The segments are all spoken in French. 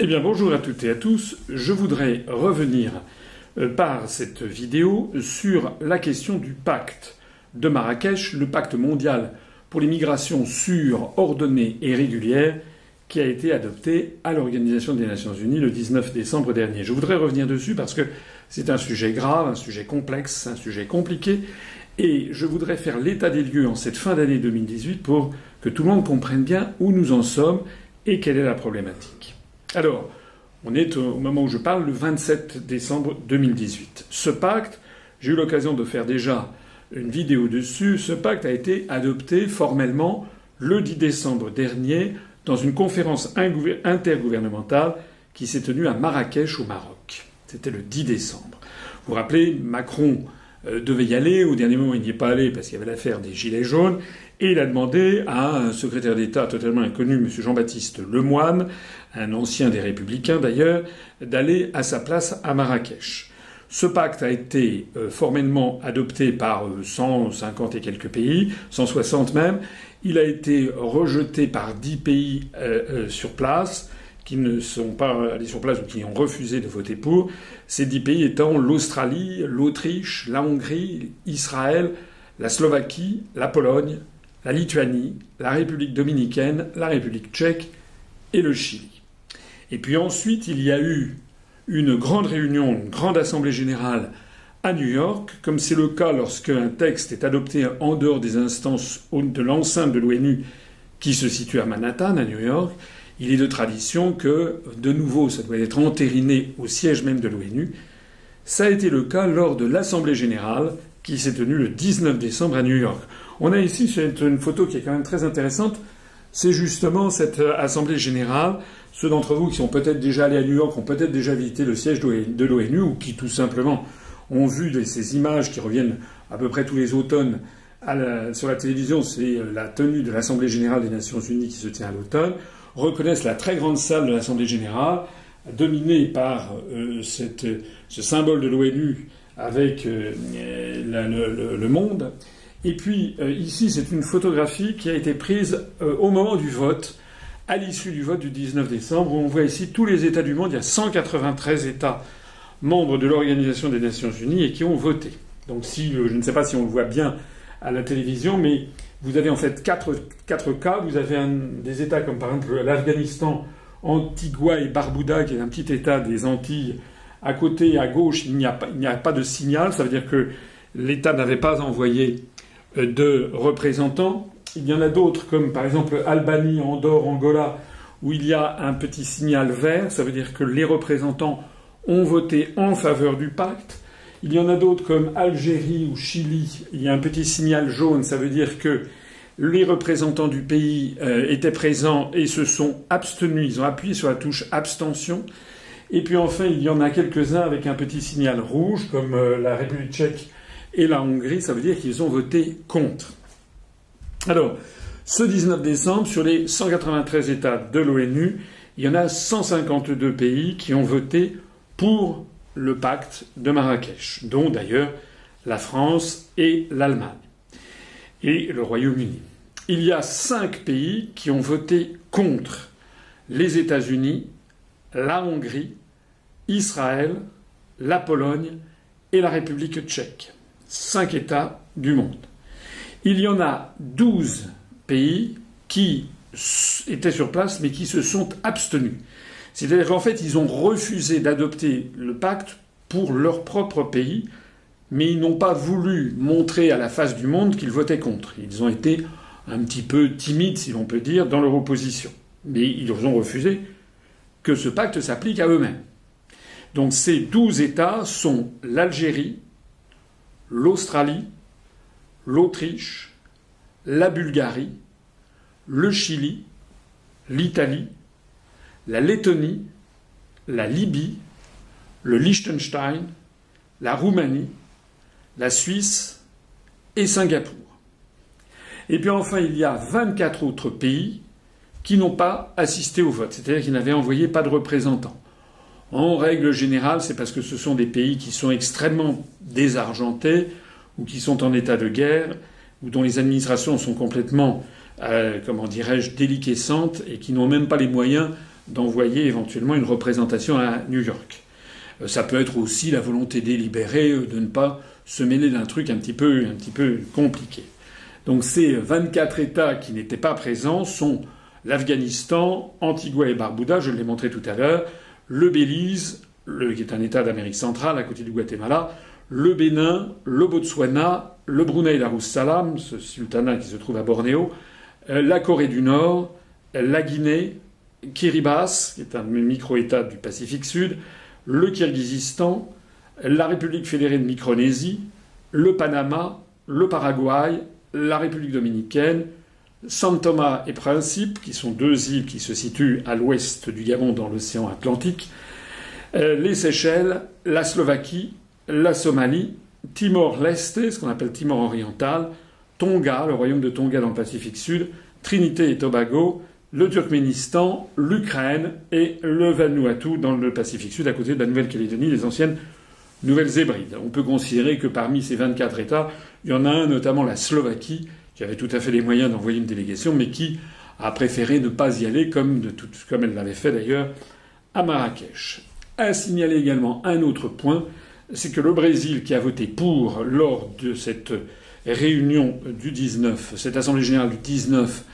Eh bien bonjour à toutes et à tous. Je voudrais revenir euh, par cette vidéo sur la question du pacte de Marrakech, le pacte mondial pour les migrations sûres, ordonnées et régulières qui a été adopté à l'Organisation des Nations Unies le 19 décembre dernier. Je voudrais revenir dessus parce que c'est un sujet grave, un sujet complexe, un sujet compliqué et je voudrais faire l'état des lieux en cette fin d'année 2018 pour que tout le monde comprenne bien où nous en sommes et quelle est la problématique. Alors, on est au moment où je parle le 27 décembre 2018. Ce pacte, j'ai eu l'occasion de faire déjà une vidéo dessus, ce pacte a été adopté formellement le 10 décembre dernier dans une conférence intergouvernementale qui s'est tenue à Marrakech au Maroc. C'était le 10 décembre. Vous vous rappelez, Macron euh, devait y aller. Au dernier moment, il n'y est pas allé parce qu'il y avait l'affaire des Gilets jaunes. Et il a demandé à un secrétaire d'État totalement inconnu, M. Jean-Baptiste Lemoine, un ancien des Républicains d'ailleurs, d'aller à sa place à Marrakech. Ce pacte a été euh, formellement adopté par 150 euh, et quelques pays, 160 même. Il a été rejeté par 10 pays sur place qui ne sont pas allés sur place ou qui ont refusé de voter pour, ces dix pays étant l'Australie, l'Autriche, la Hongrie, Israël, la Slovaquie, la Pologne, la Lituanie, la République dominicaine, la République tchèque et le Chili. Et puis ensuite, il y a eu une grande réunion, une grande assemblée générale à New York, comme c'est le cas lorsque un texte est adopté en dehors des instances de l'enceinte de l'ONU qui se situe à Manhattan, à New York, il est de tradition que, de nouveau, ça doit être entériné au siège même de l'ONU. Ça a été le cas lors de l'Assemblée générale qui s'est tenue le 19 décembre à New York. On a ici une photo qui est quand même très intéressante. C'est justement cette Assemblée générale. Ceux d'entre vous qui sont peut-être déjà allés à New York ont peut-être déjà visité le siège de l'ONU ou qui tout simplement ont vu ces images qui reviennent à peu près tous les automnes sur la télévision. C'est la tenue de l'Assemblée générale des Nations unies qui se tient à l'automne reconnaissent la très grande salle de l'Assemblée générale, dominée par euh, ce symbole de l'ONU avec euh, le, monde. Et puis euh, ici, c'est une photographie qui a été prise au moment du vote, à l'issue du vote du 19 décembre, où on voit ici tous les États du monde. Il y a 193 États membres de l'Organisation des Nations Unies et qui ont voté. Donc si, je ne sais pas si on le voit bien à la télévision, mais vous avez en fait quatre, cas. Vous avez des États comme par exemple l'Afghanistan, Antigua et Barbuda, qui est un petit État des Antilles. À côté, à gauche, il n'y a, pas de signal. Ça veut dire que l'État n'avait pas envoyé euh, de représentants. Il y en a d'autres, comme par exemple Albanie, Andorre, Angola, où il y a un petit signal vert. Ça veut dire que les représentants ont voté en faveur du pacte. Il y en a d'autres comme Algérie ou Chili. Il y a un petit signal jaune, ça veut dire que les représentants du pays euh, étaient présents et se sont abstenus. Ils ont appuyé sur la touche abstention. Et puis enfin, il y en a quelques-uns avec un petit signal rouge, comme euh, la République tchèque et la Hongrie. Ça veut dire qu'ils ont voté contre. Alors, ce 19 décembre, sur les 193 États de l'ONU, il y en a 152 pays qui ont voté pour le pacte de Marrakech, dont d'ailleurs la France et l'Allemagne et le Royaume-Uni. Il y a cinq pays qui ont voté contre les États-Unis, la Hongrie, Israël, la Pologne et la République tchèque. Cinq États du monde. Il y en a douze pays qui étaient sur place mais qui se sont abstenus. C'est-à-dire qu'en fait, ils ont refusé d'adopter le pacte pour leur propre pays, mais ils n'ont pas voulu montrer à la face du monde qu'ils votaient contre. Ils ont été un petit peu timides, si l'on peut dire, dans leur opposition. Mais ils ont refusé que ce pacte s'applique à eux-mêmes. Donc ces douze États sont l'Algérie, l'Australie, l'Autriche, la Bulgarie, le Chili, l'Italie, la Lettonie, la Libye, le Liechtenstein, la Roumanie, la Suisse et Singapour. Et puis enfin, il y a 24 autres pays qui n'ont pas assisté au vote, c'est-à-dire qui n'avaient envoyé pas de représentants. En règle générale, c'est parce que ce sont des pays qui sont extrêmement désargentés ou qui sont en état de guerre ou dont les administrations sont complètement, euh, comment dirais-je, déliquescentes et qui n'ont même pas les moyens d'envoyer éventuellement une représentation à New York. Euh, ça peut être aussi la volonté délibérée euh, de ne pas se mêler d'un truc un petit peu, un petit peu compliqué. Donc ces 24 États qui n'étaient pas présents sont l'Afghanistan, Antigua et Barbuda, je l'ai montré tout à l'heure, le Belize, qui est un État d'Amérique centrale à côté du Guatemala, le Bénin, le Botswana, le Brunei Darussalam, ce sultanat qui se trouve à Bornéo, euh, la Corée du Nord, la Guinée, Kiribati, qui est un micro-État du Pacifique Sud, le Kirghizistan, la République fédérée de Micronésie, le Panama, le Paraguay, la République dominicaine, San Thomas et Principe, qui sont deux îles qui se situent à l'ouest du Gabon dans l'océan Atlantique, euh, les Seychelles, la Slovaquie, la Somalie, Timor-Leste, ce qu'on appelle Timor oriental, Tonga, le royaume de Tonga dans le Pacifique Sud, Trinité et Tobago, le Turkménistan, l'Ukraine et le Vanuatu dans le Pacifique Sud, à côté de la Nouvelle-Calédonie, les anciennes Nouvelles Hébrides. On peut considérer que parmi ces 24 États, il y en a un, notamment la Slovaquie, qui avait tout à fait les moyens d'envoyer une délégation, mais qui a préféré ne pas y aller, comme, elle l'avait fait d'ailleurs à Marrakech. À signaler également un autre point, c'est que le Brésil, qui a voté pour lors de cette réunion du 19, cette assemblée générale du 19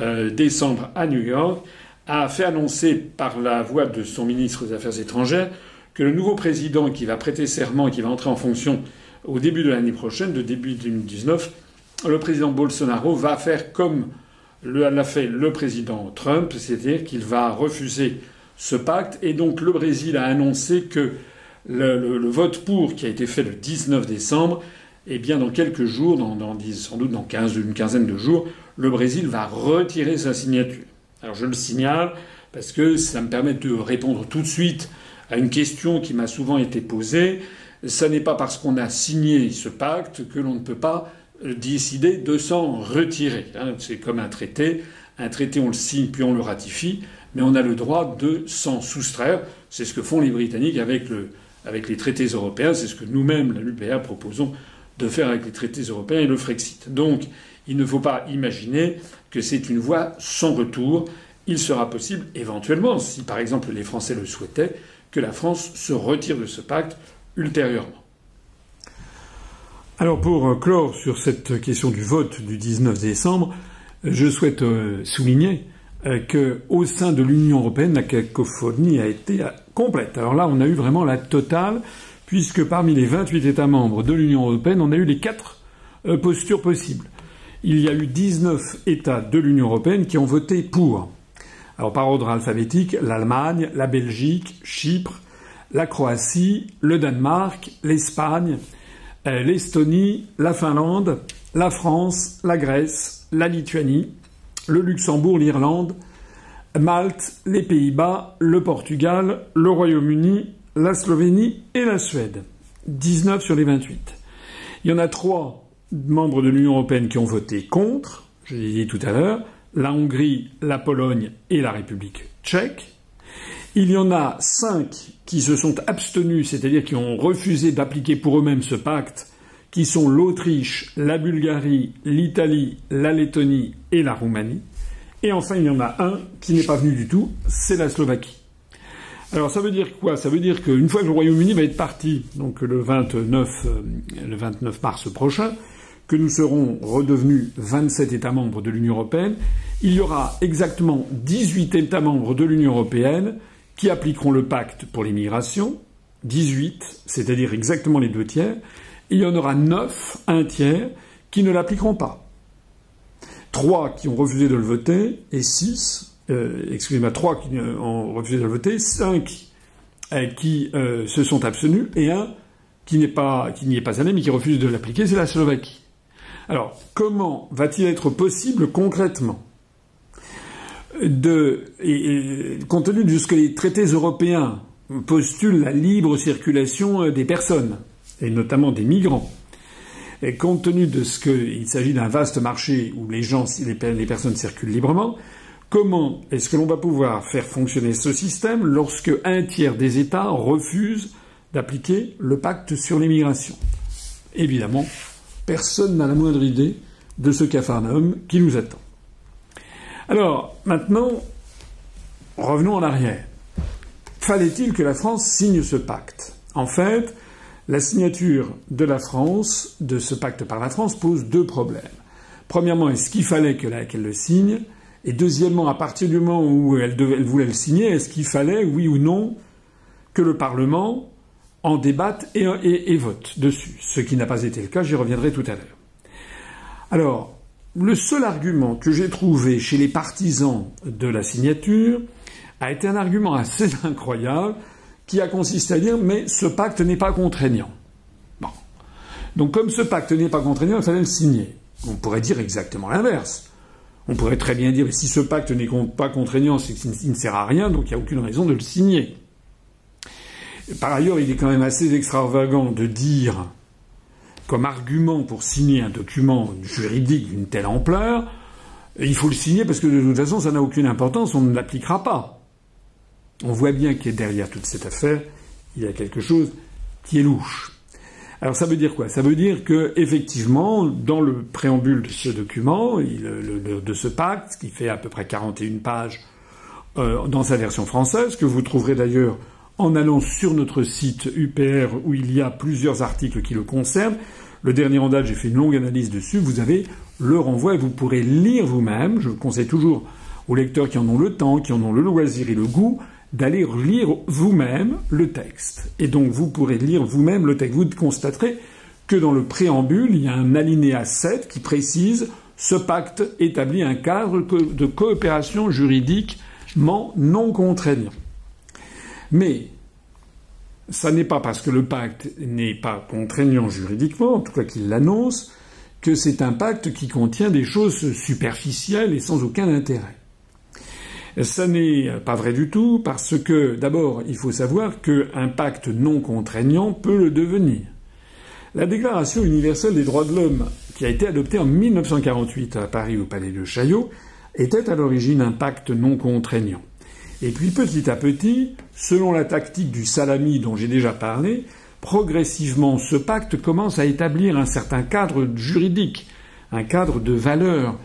euh, décembre à New York, a fait annoncer par la voix de son ministre des Affaires étrangères que le nouveau président qui va prêter serment et qui va entrer en fonction au début de l'année prochaine, de début 2019, le président Bolsonaro va faire comme l'a fait le président Trump, c'est-à-dire qu'il va refuser ce pacte. Et donc le Brésil a annoncé que le, vote pour, qui a été fait le 19 décembre, eh bien dans quelques jours, sans doute dans 15, une quinzaine de jours, le Brésil va retirer sa signature. Alors je le signale parce que ça me permet de répondre tout de suite à une question qui m'a souvent été posée. Ce n'est pas parce qu'on a signé ce pacte que l'on ne peut pas décider de s'en retirer. Hein. C'est comme un traité. Un traité, on le signe puis on le ratifie, mais on a le droit de s'en soustraire. C'est ce que font les Britanniques avec, le, avec les traités européens. C'est ce que nous-mêmes, la l'UPA, proposons de faire avec les traités européens et le Frexit. Donc, il ne faut pas imaginer que c'est une voie sans retour. Il sera possible, éventuellement, si par exemple les Français le souhaitaient, que la France se retire de ce pacte ultérieurement. Alors pour euh, clore sur cette question du vote du 19 décembre, je souhaite euh, souligner euh, que au sein de l'Union européenne, la cacophonie a été complète. Alors là, on a eu vraiment la totale, puisque parmi les 28 États membres de l'Union européenne, on a eu les quatre postures possibles. Il y a eu 19 États de l'Union européenne qui ont voté pour. Alors par ordre alphabétique, l'Allemagne, la Belgique, Chypre, la Croatie, le Danemark, l'Espagne, l'Estonie, la Finlande, la France, la Grèce, la Lituanie, le Luxembourg, l'Irlande, Malte, les Pays-Bas, le Portugal, le Royaume-Uni, la Slovénie et la Suède. 19 sur les 28. Il y en a trois membres de l'Union européenne qui ont voté contre, je l'ai dit tout à l'heure, la Hongrie, la Pologne et la République tchèque. Il y en a cinq qui se sont abstenus, c'est-à-dire qui ont refusé d'appliquer pour eux-mêmes ce pacte, qui sont l'Autriche, la Bulgarie, l'Italie, la Lettonie et la Roumanie. Et enfin, il y en a un qui n'est pas venu du tout, c'est la Slovaquie. Alors ça veut dire quoi? Ça veut dire qu'une fois que le Royaume-Uni va être parti, donc le 29, euh, le 29 mars prochain, que nous serons redevenus 27 États membres de l'Union européenne, il y aura exactement 18 États membres de l'Union européenne qui appliqueront le pacte pour l'immigration, 18, c'est-à-dire exactement les deux tiers, il y en aura 9, un tiers, qui ne l'appliqueront pas. 3 qui ont refusé de le voter, et 6, euh, excusez-moi, 3 qui ont refusé de le voter, 5 euh, qui euh, se sont abstenus, et un qui n'est pas, qui n'y est pas allé, mais qui refuse de l'appliquer, c'est la Slovaquie. Alors, comment va-t-il être possible concrètement de, compte tenu de ce que les traités européens postulent la libre circulation euh, des personnes, et notamment des migrants, et compte tenu de ce qu'il s'agit d'un vaste marché où les gens, les, personnes circulent librement, comment est-ce que l'on va pouvoir faire fonctionner ce système lorsque un tiers des États refusent d'appliquer le pacte sur l'immigration? Évidemment, Personne n'a la moindre idée de ce capharnaüm qui nous attend. Alors, maintenant, revenons en arrière. Fallait-il que la France signe ce pacte? En fait, la signature de la France, de ce pacte par la France, pose deux problèmes. Premièrement, est-ce qu'il fallait qu'elle le signe? Et deuxièmement, à partir du moment où elle, voulait le signer, est-ce qu'il fallait, oui ou non, que le Parlement en débatte et, vote dessus? Ce qui n'a pas été le cas, j'y reviendrai tout à l'heure. Alors, le seul argument que j'ai trouvé chez les partisans de la signature a été un argument assez incroyable qui a consisté à dire mais ce pacte n'est pas contraignant. Bon. Donc comme ce pacte n'est pas contraignant, il fallait le signer. On pourrait dire exactement l'inverse. On pourrait très bien dire si ce pacte n'est pas contraignant, c'est qu'il ne sert à rien, donc il n'y a aucune raison de le signer. Par ailleurs, il est quand même assez extravagant de dire, comme argument pour signer un document juridique d'une telle ampleur, il faut le signer parce que de toute façon, ça n'a aucune importance, on ne l'appliquera pas on voit bien que derrière toute cette affaire, il y a quelque chose qui est louche. Alors ça veut dire quoi? Ça veut dire que effectivement, dans le préambule de ce document, de ce pacte, qui fait à peu près 41 pages euh, dans sa version française, que vous trouverez d'ailleurs en allant sur notre site UPR où il y a plusieurs articles qui le concernent. Le dernier en date, j'ai fait une longue analyse dessus. Vous avez le renvoi et vous pourrez lire vous-même. Je conseille toujours aux lecteurs qui en ont le temps, qui en ont le loisir et le goût, d'aller lire vous-même le texte. Et donc vous pourrez lire vous-même le texte. Vous constaterez que dans le préambule, il y a un alinéa 7 qui précise ce pacte établit un cadre de coopération juridiquement non contraignant. Mais ça n'est pas parce que le pacte n'est pas contraignant juridiquement, en tout cas qu'il l'annonce, que c'est un pacte qui contient des choses superficielles et sans aucun intérêt. Ça n'est pas vrai du tout parce que, d'abord, il faut savoir qu'un pacte non contraignant peut le devenir. La Déclaration universelle des droits de l'homme, qui a été adoptée en 1948 à Paris au Palais de Chaillot, était à l'origine un pacte non contraignant. Et puis petit à petit, selon la tactique du salami dont j'ai déjà parlé, progressivement ce pacte commence à établir un certain cadre juridique, un cadre de valeurs,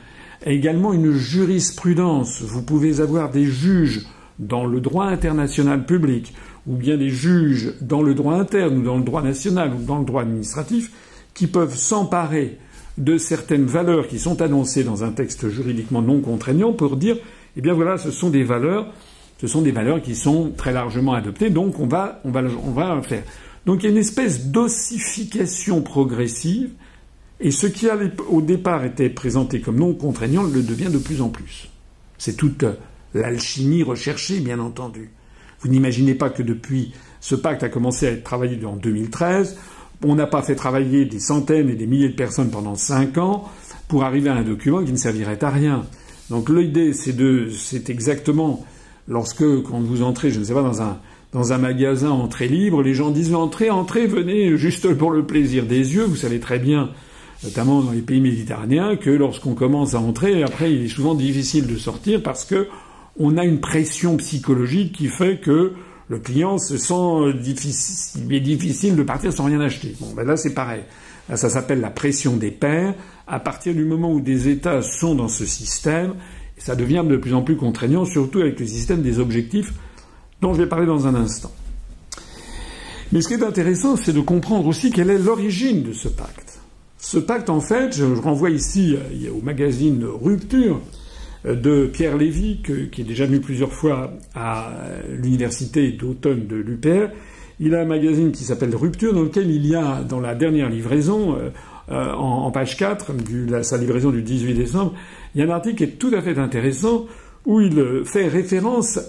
également une jurisprudence. Vous pouvez avoir des juges dans le droit international public, ou bien des juges dans le droit interne, ou dans le droit national, ou dans le droit administratif, qui peuvent s'emparer de certaines valeurs qui sont annoncées dans un texte juridiquement non contraignant pour dire, eh bien voilà, ce sont des valeurs, ce sont des valeurs qui sont très largement adoptées, donc on va, on va, on va faire. Donc il y a une espèce d'ossification progressive et ce qui au départ été présenté comme non contraignant le devient de plus en plus. C'est toute l'alchimie recherchée, bien entendu. Vous n'imaginez pas que depuis ce pacte a commencé à être travaillé en 2013, on n'a pas fait travailler des centaines et des milliers de personnes pendant cinq ans pour arriver à un document qui ne servirait à rien. Donc l'idée, c'est de, c'est exactement lorsque, quand vous entrez, je ne sais pas, dans un, magasin entrée libre, les gens disent entrez, entrez, venez juste pour le plaisir des yeux. Vous savez très bien notamment dans les pays méditerranéens, que lorsqu'on commence à entrer, après, il est souvent difficile de sortir parce que on a une pression psychologique qui fait que le client se sent difficile, il est difficile de partir sans rien acheter. Bon, ben là, c'est pareil. Ça s'appelle la pression des pairs. À partir du moment où des États sont dans ce système, ça devient de plus en plus contraignant, surtout avec le système des objectifs dont je vais parler dans un instant. Mais ce qui est intéressant, c'est de comprendre aussi quelle est l'origine de ce pacte. Ce pacte, en fait, je renvoie ici euh, au magazine Rupture euh, de Pierre Lévy, qui est déjà venu plusieurs fois à l'université d'automne de l'UPR. Il a un magazine qui s'appelle Rupture, dans lequel il y a, dans la dernière livraison, euh, en, page 4, sa livraison du 18 décembre, il y a un article qui est tout à fait intéressant où il fait référence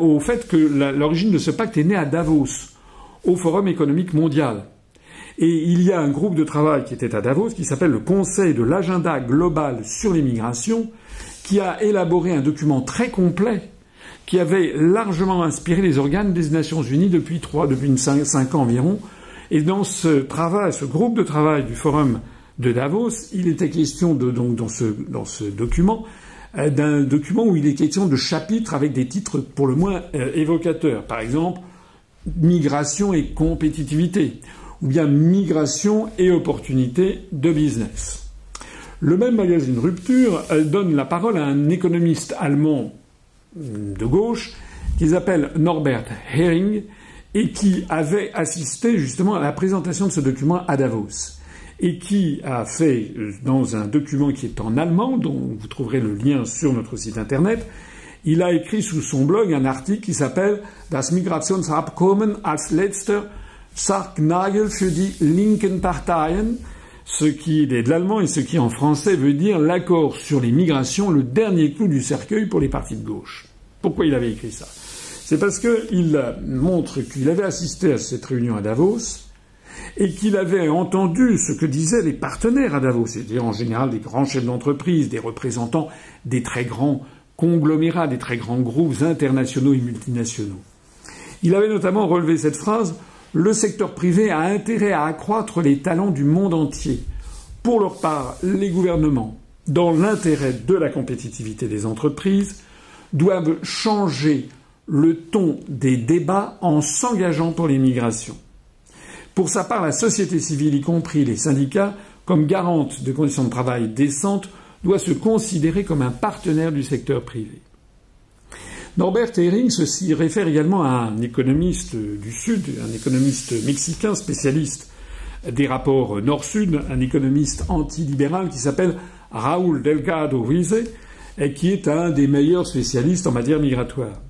au fait que l'origine de ce pacte est née à Davos, au Forum économique mondial. Et il y a un groupe de travail qui était à Davos qui s'appelle le Conseil de l'agenda global sur l'immigration, qui a élaboré un document très complet qui avait largement inspiré les organes des Nations Unies depuis trois, depuis cinq, cinq ans environ. Et dans ce travail, ce groupe de travail du Forum de Davos, il était question donc, dans ce, document, euh, d'un document où il est question de chapitres avec des titres pour le moins euh, évocateurs. Par exemple, migration et compétitivité ou bien migration et opportunités de business. Le même magazine Rupture donne la parole à un économiste allemand de gauche qui s'appelle Norbert Hering et qui avait assisté justement à la présentation de ce document à Davos et qui a fait dans un document qui est en allemand, dont vous trouverez le lien sur notre site internet, il a écrit sous son blog un article qui s'appelle Das Migrationsabkommen als letzter Sargnagel für die linken Parteien, ce qui est de l'allemand et ce qui en français veut dire l'accord sur les migrations, le dernier clou du cercueil pour les partis de gauche. Pourquoi il avait écrit ça? C'est parce qu'il montre qu'il avait assisté à cette réunion à Davos et qu'il avait entendu ce que disaient les partenaires à Davos, c'est-à-dire en général des grands chefs d'entreprise, des représentants des très grands conglomérats, des très grands groupes internationaux et multinationaux. Il avait notamment relevé cette phrase le secteur privé a intérêt à accroître les talents du monde entier. Pour leur part, les gouvernements, dans l'intérêt de la compétitivité des entreprises, doivent changer le ton des débats en s'engageant pour l'immigration. Pour sa part, la société civile, y compris les syndicats, comme garante de conditions de travail décentes, doit se considérer comme un partenaire du secteur privé. Norbert Hering se réfère également à un économiste du Sud, un économiste mexicain spécialiste des rapports Nord-Sud, un économiste antilibéral qui s'appelle Raúl Delgado Ruiz, et qui est un des meilleurs spécialistes en matière migratoire.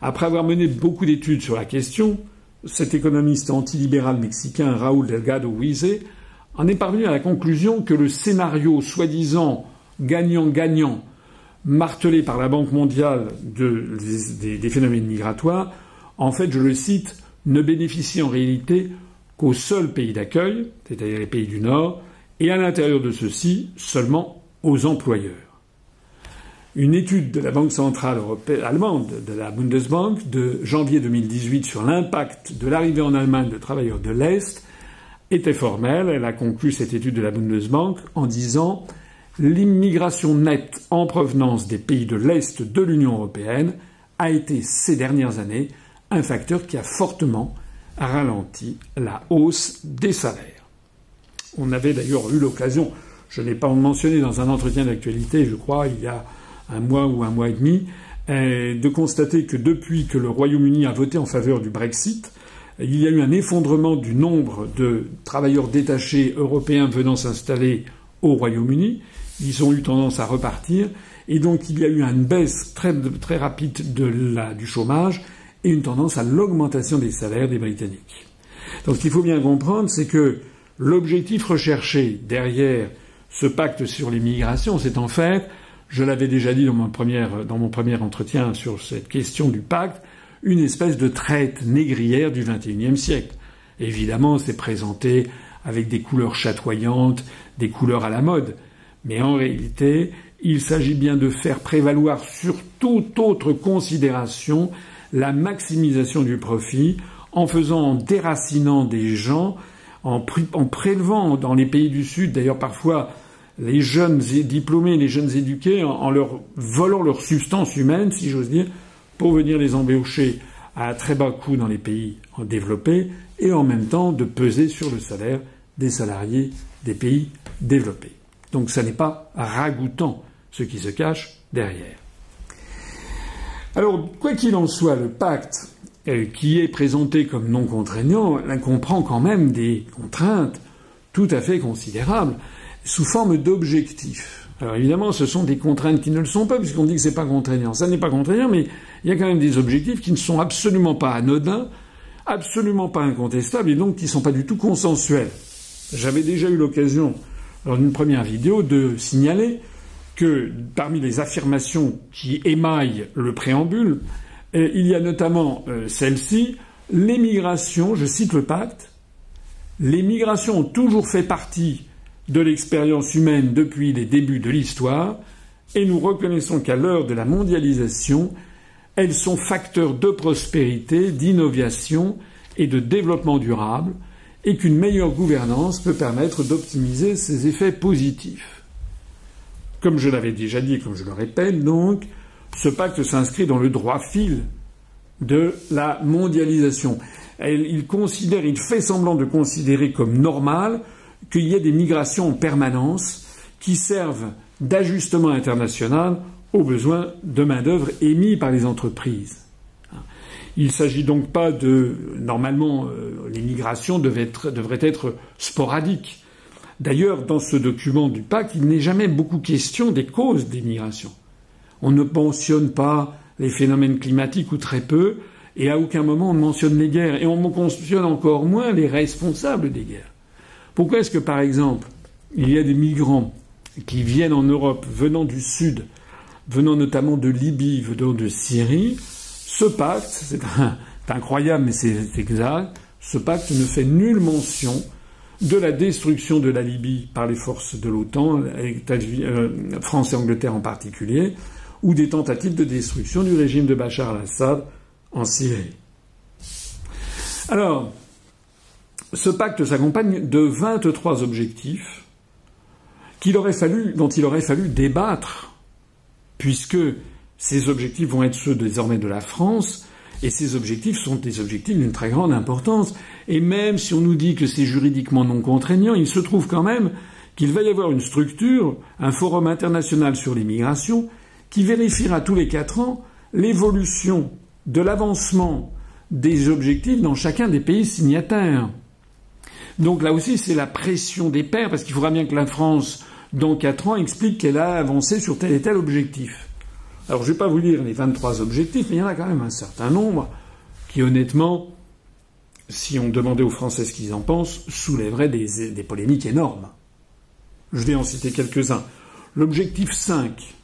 Après avoir mené beaucoup d'études sur la question, cet économiste antilibéral mexicain Raúl Delgado Ruiz en est parvenu à la conclusion que le scénario soi-disant gagnant-gagnant martelé par la Banque mondiale des, phénomènes migratoires, en fait, je le cite, ne bénéficie en réalité qu'aux seuls pays d'accueil, c'est-à-dire les pays du Nord, et à l'intérieur de ceux-ci seulement aux employeurs. Une étude de la Banque centrale allemande, de la Bundesbank, de janvier 2018 sur l'impact de l'arrivée en Allemagne de travailleurs de l'Est était formelle. Elle a conclu cette étude de la Bundesbank en disant l'immigration nette en provenance des pays de l'Est de l'Union européenne a été ces dernières années un facteur qui a fortement ralenti la hausse des salaires. On avait d'ailleurs eu l'occasion, je n'ai pas mentionné dans un entretien d'actualité, je crois, il y a un mois ou un mois et demi, euh, de constater que depuis que le Royaume-Uni a voté en faveur du Brexit, il y a eu un effondrement du nombre de travailleurs détachés européens venant s'installer au Royaume-Uni, ils ont eu tendance à repartir. Et donc il y a eu une baisse très, très rapide de la, du chômage et une tendance à l'augmentation des salaires des Britanniques. Donc ce qu'il faut bien comprendre, c'est que l'objectif recherché derrière ce pacte sur l'immigration, c'est en fait, je l'avais déjà dit dans mon, premier, dans mon premier entretien sur cette question du pacte, une espèce de traite négrière du XXIe siècle. Évidemment, c'est présenté avec des couleurs chatoyantes, des couleurs à la mode. Mais en réalité, il s'agit bien de faire prévaloir sur toute autre considération la maximisation du profit en faisant, en déracinant des gens, en, prélevant dans les pays du Sud, d'ailleurs parfois les jeunes diplômés, les jeunes éduqués, en, leur volant leur substance humaine, si j'ose dire, pour venir les embaucher à très bas coût dans les pays développés et en même temps de peser sur le salaire des salariés des pays développés. Donc ça n'est pas ragoûtant ce qui se cache derrière. Alors, quoi qu'il en soit, le pacte euh, qui est présenté comme non contraignant comprend quand même des contraintes tout à fait considérables sous forme d'objectifs. Alors évidemment, ce sont des contraintes qui ne le sont pas, puisqu'on dit que c'est pas contraignant. Ça n'est pas contraignant, mais il y a quand même des objectifs qui ne sont absolument pas anodins, absolument pas incontestables, et donc qui ne sont pas du tout consensuels. J'avais déjà eu l'occasion dans une première vidéo de signaler que parmi les affirmations qui émaillent le préambule, euh, il y a notamment euh, celle-ci, l'émigration, je cite le pacte, les migrations ont toujours fait partie de l'expérience humaine depuis les débuts de l'histoire, et nous reconnaissons qu'à l'heure de la mondialisation, elles sont facteurs de prospérité, d'innovation et de développement durable, et qu'une meilleure gouvernance peut permettre d'optimiser ces effets positifs. Comme je l'avais déjà dit comme je le répète donc, ce pacte s'inscrit dans le droit fil de la mondialisation. Il considère, il fait semblant de considérer comme normal qu'il y ait des migrations en permanence qui servent d'ajustement international aux besoins de main-d'œuvre émis par les entreprises. Il ne s'agit donc pas de. Normalement, euh, l'immigration devrait être, devrait être sporadique. D'ailleurs, dans ce document du pacte, il n'est jamais beaucoup question des causes des migrations. On ne mentionne pas les phénomènes climatiques ou très peu, et à aucun moment on mentionne les guerres, et on mentionne encore moins les responsables des guerres. Pourquoi est-ce que, par exemple, il y a des migrants qui viennent en Europe venant du Sud, venant notamment de Libye, venant de Syrie, ce pacte, c'est incroyable mais c'est exact, ce pacte ne fait nulle mention de la destruction de la Libye par les forces de l'OTAN, euh, France et Angleterre en particulier, ou des tentatives de destruction du régime de Bachar al-Assad en Syrie. Alors, ce pacte s'accompagne de 23 objectifs dont il aurait fallu débattre, puisque ces objectifs vont être ceux désormais de la France, et ces objectifs sont des objectifs d'une très grande importance. Et même si on nous dit que c'est juridiquement non contraignant, il se trouve quand même qu'il va y avoir une structure, un forum international sur l'immigration, qui vérifiera tous les quatre ans l'évolution de l'avancement des objectifs dans chacun des pays signataires. Donc là aussi, c'est la pression des pairs, parce qu'il faudra bien que la France, dans quatre ans, explique qu'elle a avancé sur tel et tel objectif. Alors je ne vais pas vous lire les 23 objectifs, mais il y en a quand même un certain nombre qui, honnêtement, si on demandait aux Français ce qu'ils en pensent, soulèveraient des, des polémiques énormes. Je vais en citer quelques-uns. L'objectif 5.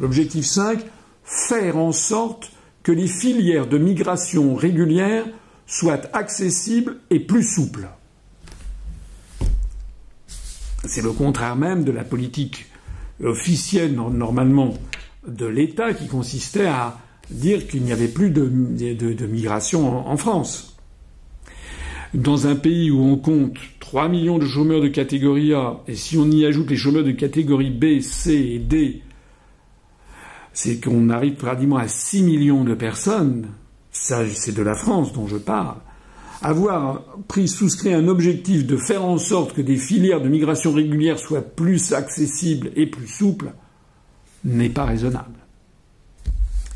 L'objectif 5, faire en sorte que les filières de migration régulière soient accessibles et plus souples. C'est le contraire même de la politique officielle normalement de l'État qui consistait à dire qu'il n'y avait plus de, migration en, France. Dans un pays où on compte 3 millions de chômeurs de catégorie A, et si on y ajoute les chômeurs de catégorie B, C et D, c'est qu'on arrive pratiquement à 6 millions de personnes, ça c'est de la France dont je parle, avoir pris, souscrit un objectif de faire en sorte que des filières de migration régulière soient plus accessibles et plus souples, n'est pas raisonnable.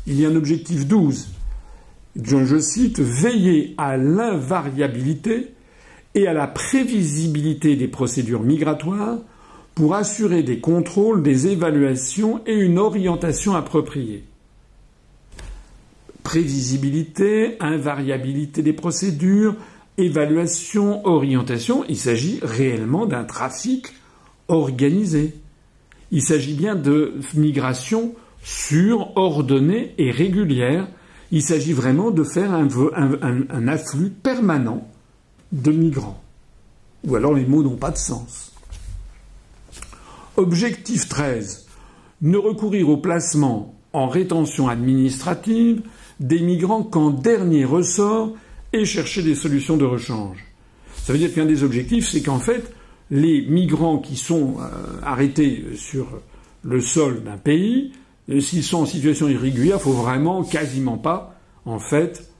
Il y a un objectif 12. Je cite Veiller à l'invariabilité et à la prévisibilité des procédures migratoires pour assurer des contrôles, des évaluations et une orientation appropriée. Prévisibilité, invariabilité des procédures, évaluation, orientation, il s'agit réellement d'un trafic organisé. Il s'agit bien de migration sûre, ordonnée et régulière. Il s'agit vraiment de faire un, afflux permanent de migrants. Ou alors les mots n'ont pas de sens. Objectif 13. Ne recourir au placement en rétention administrative des migrants qu'en dernier ressort et chercher des solutions de rechange. Ça veut dire qu'un des objectifs, c'est qu'en fait, les migrants qui sont euh, arrêtés sur le sol d'un pays, euh, s'ils sont en situation irrégulière, il faut vraiment quasiment pas, en fait,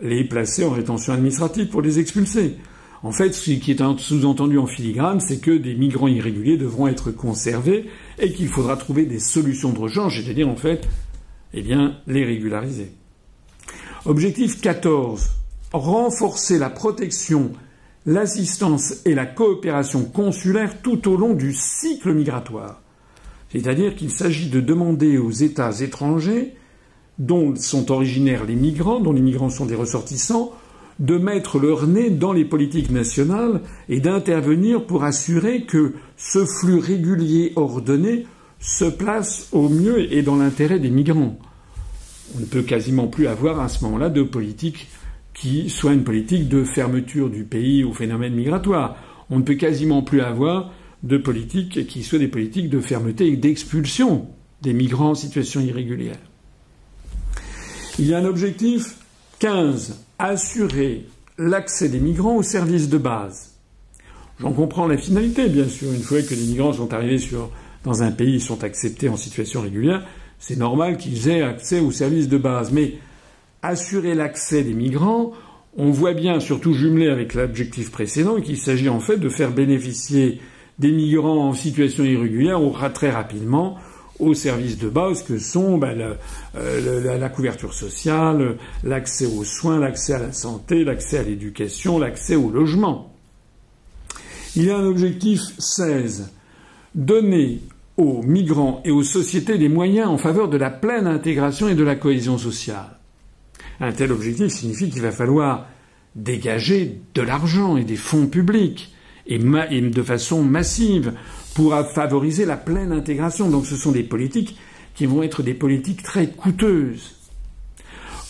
les placer en rétention administrative pour les expulser. En fait, ce qui est sous-entendu en filigrane, c'est que des migrants irréguliers devront être conservés et qu'il faudra trouver des solutions de rechange, c'est-à-dire en fait, eh bien, les régulariser. Objectif 14. Renforcer la protection l'assistance et la coopération consulaire tout au long du cycle migratoire. C'est-à-dire qu'il s'agit de demander aux États étrangers dont sont originaires les migrants, dont les migrants sont des ressortissants, de mettre leur nez dans les politiques nationales et d'intervenir pour assurer que ce flux régulier ordonné se place au mieux et dans l'intérêt des migrants. On ne peut quasiment plus avoir à ce moment-là de politique qui soit une politique de fermeture du pays au phénomène migratoire. On ne peut quasiment plus avoir de politique qui soit des politiques de fermeté et d'expulsion des migrants en situation irrégulière. Il y a un objectif 15. Assurer l'accès des migrants aux services de base. J'en comprends la finalité, bien sûr. Une fois que les migrants sont arrivés dans un pays, sont acceptés en situation régulière, c'est normal qu'ils aient accès aux services de base. Mais assurer l'accès des migrants, on voit bien, surtout jumelé avec l'objectif précédent, qu'il s'agit en fait de faire bénéficier des migrants en situation irrégulière très rapidement aux services de base que sont ben, euh, la, couverture sociale, l'accès aux soins, l'accès à la santé, l'accès à l'éducation, l'accès au logement. Il y a un objectif 16. Donner aux migrants et aux sociétés les moyens en faveur de la pleine intégration et de la cohésion sociale. Un tel objectif signifie qu'il va falloir dégager de l'argent et des fonds publics et, de façon massive pour favoriser la pleine intégration. Donc ce sont des politiques qui vont être des politiques très coûteuses.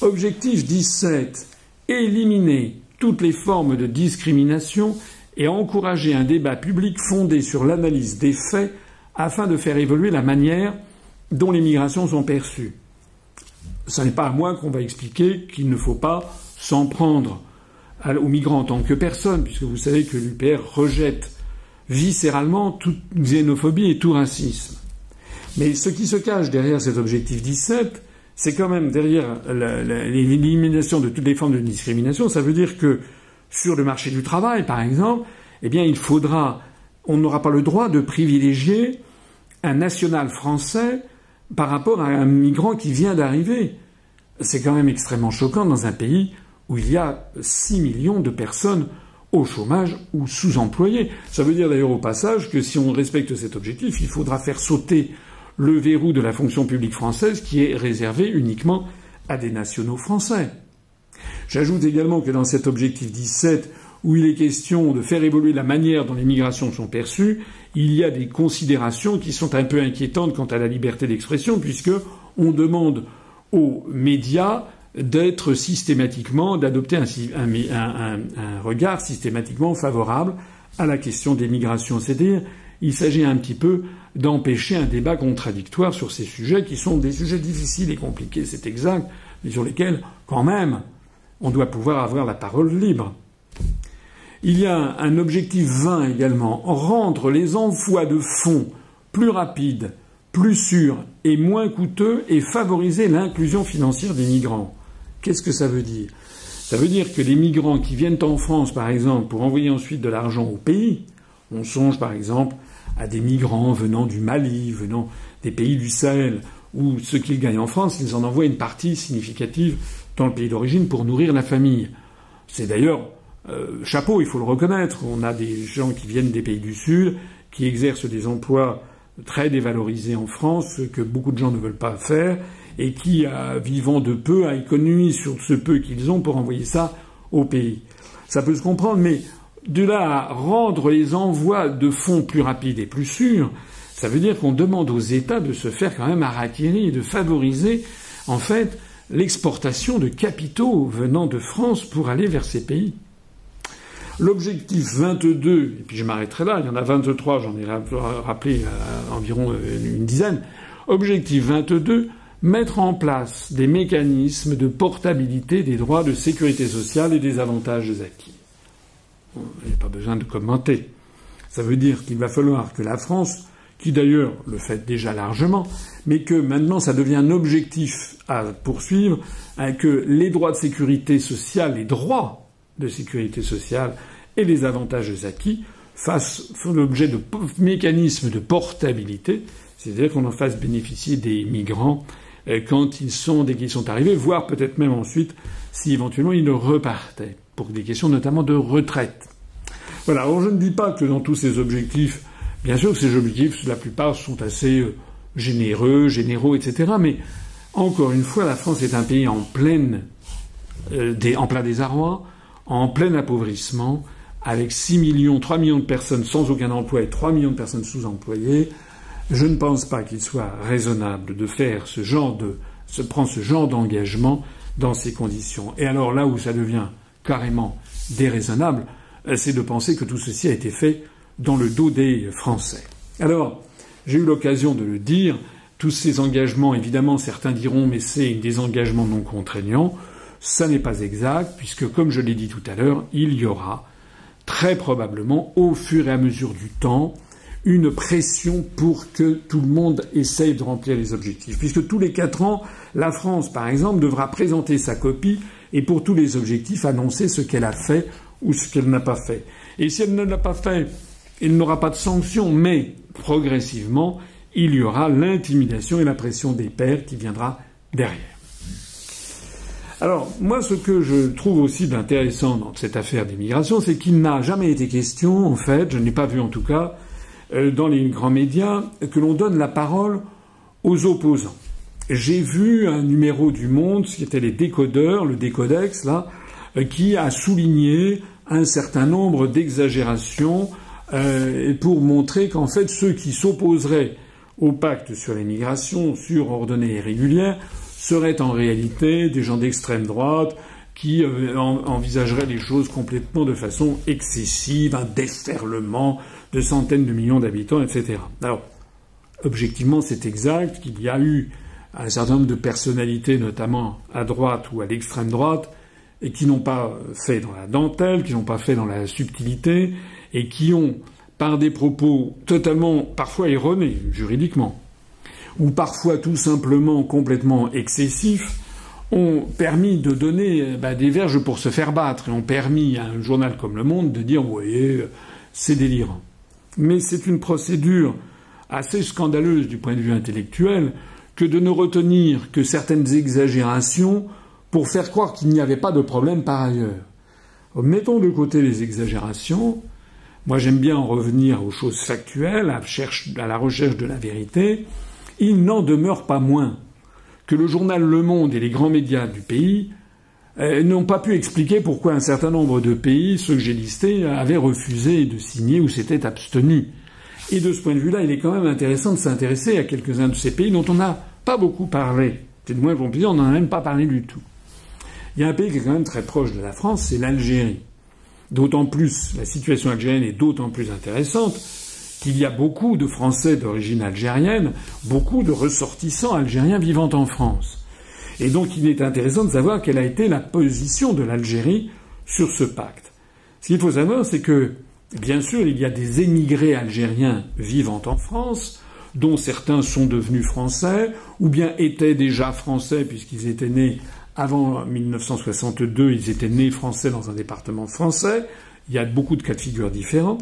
Objectif 17. Éliminer toutes les formes de discrimination et encourager un débat public fondé sur l'analyse des faits afin de faire évoluer la manière dont les migrations sont perçues. Ce n'est pas à moi qu'on va expliquer qu'il ne faut pas s'en prendre aux migrants en tant que personnes, puisque vous savez que l'UPR rejette viscéralement toute xénophobie et tout racisme. Mais ce qui se cache derrière cet objectif 17, c'est quand même derrière l'élimination de toutes les formes de discrimination, ça veut dire que sur le marché du travail, par exemple, eh bien, il faudra, on n'aura pas le droit de privilégier un national français par rapport à un migrant qui vient d'arriver. C'est quand même extrêmement choquant dans un pays où il y a 6 millions de personnes au chômage ou sous-employées. Ça veut dire d'ailleurs au passage que si on respecte cet objectif, il faudra faire sauter le verrou de la fonction publique française qui est réservé uniquement à des nationaux français. J'ajoute également que dans cet objectif 17, où il est question de faire évoluer la manière dont les migrations sont perçues, il y a des considérations qui sont un peu inquiétantes quant à la liberté d'expression, puisque on demande aux médias d'être systématiquement, d'adopter un, regard systématiquement favorable à la question des migrations. C'est-à-dire, il s'agit un petit peu d'empêcher un débat contradictoire sur ces sujets qui sont des sujets difficiles et compliqués, c'est exact, mais sur lesquels, quand même, on doit pouvoir avoir la parole libre. Il y a un objectif 20 également, rendre les envois de fonds plus rapides, plus sûrs et moins coûteux et favoriser l'inclusion financière des migrants. Qu'est-ce que ça veut dire? Ça veut dire que les migrants qui viennent en France, par exemple, pour envoyer ensuite de l'argent au pays, on songe par exemple à des migrants venant du Mali, venant des pays du Sahel, où ce qu'ils gagnent en France, ils en envoient une partie significative dans le pays d'origine pour nourrir la famille. C'est d'ailleurs euh, chapeau, il faut le reconnaître. On a des gens qui viennent des pays du Sud, qui exercent des emplois très dévalorisés en France, que beaucoup de gens ne veulent pas faire, et qui, vivant de peu, économisent sur ce peu qu'ils ont pour envoyer ça au pays. Ça peut se comprendre, mais de là à rendre les envois de fonds plus rapides et plus sûrs, ça veut dire qu'on demande aux États de se faire quand même harakiri et de favoriser, en fait, l'exportation de capitaux venant de France pour aller vers ces pays. L'objectif 22, et puis je m'arrêterai là, il y en a 23, j'en ai rappelé euh, environ euh, une dizaine. Objectif 22, mettre en place des mécanismes de portabilité des droits de sécurité sociale et des avantages acquis. il n'y a pas besoin de commenter. Ça veut dire qu'il va falloir que la France, qui d'ailleurs le fait déjà largement, mais que maintenant ça devient un objectif à poursuivre, hein, que les droits de sécurité sociale, les droits de sécurité sociale et les avantages acquis fassent l'objet de mécanismes de portabilité, c'est-à-dire qu'on en fasse bénéficier des migrants quand ils sont, dès qu'ils sont arrivés, voire peut-être même ensuite si éventuellement ils repartaient, pour des questions notamment de retraite. Voilà, alors je ne dis pas que dans tous ces objectifs, bien sûr que ces objectifs, la plupart sont assez euh, généreux, généraux, etc. Mais encore une fois, la France est un pays en pleine, euh, en plein désarroi, en plein appauvrissement, avec 6 millions, 3 millions de personnes sans aucun emploi et 3 millions de personnes sous-employées. Je ne pense pas qu'il soit raisonnable de faire ce genre de, se prendre ce genre d'engagement dans ces conditions. Et alors là où ça devient carrément déraisonnable, euh, c'est de penser que tout ceci a été fait dans le dos des Français. Alors, j'ai eu l'occasion de le dire, tous ces engagements, évidemment, certains diront, mais c'est des engagements non contraignants. Ça n'est pas exact, puisque, comme je l'ai dit tout à l'heure, il y aura très probablement, au fur et à mesure du temps, une pression pour que tout le monde essaye de remplir les objectifs. Puisque tous les quatre ans, la France, par exemple, devra présenter sa copie et pour tous les objectifs annoncer ce qu'elle a fait ou ce qu'elle n'a pas fait. Et si elle ne l'a pas fait, il n'aura pas de sanction, mais progressivement, il y aura l'intimidation et la pression des pères qui viendra derrière. Alors, moi, ce que je trouve aussi d'intéressant dans cette affaire d'immigration, c'est qu'il n'a jamais été question, en fait, je n'ai pas vu en tout cas, dans les grands médias, que l'on donne la parole aux opposants. J'ai vu un numéro du Monde, qui était les décodeurs, le décodex, là, euh, qui a souligné un certain nombre d'exagérations euh, pour montrer qu'en fait, ceux qui s'opposeraient au pacte sur l'immigration, sur ordonnée et régulière, seraient en réalité des gens d'extrême droite qui euh, envisageraient les choses complètement de façon excessive, un déferlement de centaines de millions d'habitants, etc. Alors, objectivement, c'est exact qu'il y a eu un certain nombre de personnalités, notamment à droite ou à l'extrême droite, et qui n'ont pas fait dans la dentelle, qui n'ont pas fait dans la subtilité, et qui ont, par des propos totalement parfois erronés juridiquement, ou parfois tout simplement complètement excessifs, ont permis de donner bah, des verges pour se faire battre et ont permis à un journal comme Le Monde de dire, vous voyez, c'est délirant. Mais c'est une procédure assez scandaleuse du point de vue intellectuel que de ne retenir que certaines exagérations pour faire croire qu'il n'y avait pas de problème par ailleurs. Mettons de côté les exagérations. Moi, j'aime bien en revenir aux choses factuelles, à la recherche de la vérité il n'en demeure pas moins que le journal Le Monde et les grands médias du pays n'ont pas pu expliquer pourquoi un certain nombre de pays, ceux que j'ai listés, avaient refusé de signer ou s'étaient abstenus. Et de ce point de vue-là, il est quand même intéressant de s'intéresser à quelques-uns de ces pays dont on n'a pas beaucoup parlé. C'est de moins qu'on on n'en a même pas parlé du tout. Il y a un pays qui est quand même très proche de la France, c'est l'Algérie. D'autant plus, la situation algérienne est d'autant plus intéressante qu'il y a beaucoup de Français d'origine algérienne, beaucoup de ressortissants algériens vivant en France. Et donc il est intéressant de savoir quelle a été la position de l'Algérie sur ce pacte. Ce qu'il faut savoir, c'est que, bien sûr, il y a des émigrés algériens vivant en France, dont certains sont devenus français, ou bien étaient déjà français puisqu'ils étaient nés avant 1962, ils étaient nés français dans un département français. Il y a beaucoup de cas de figure différents.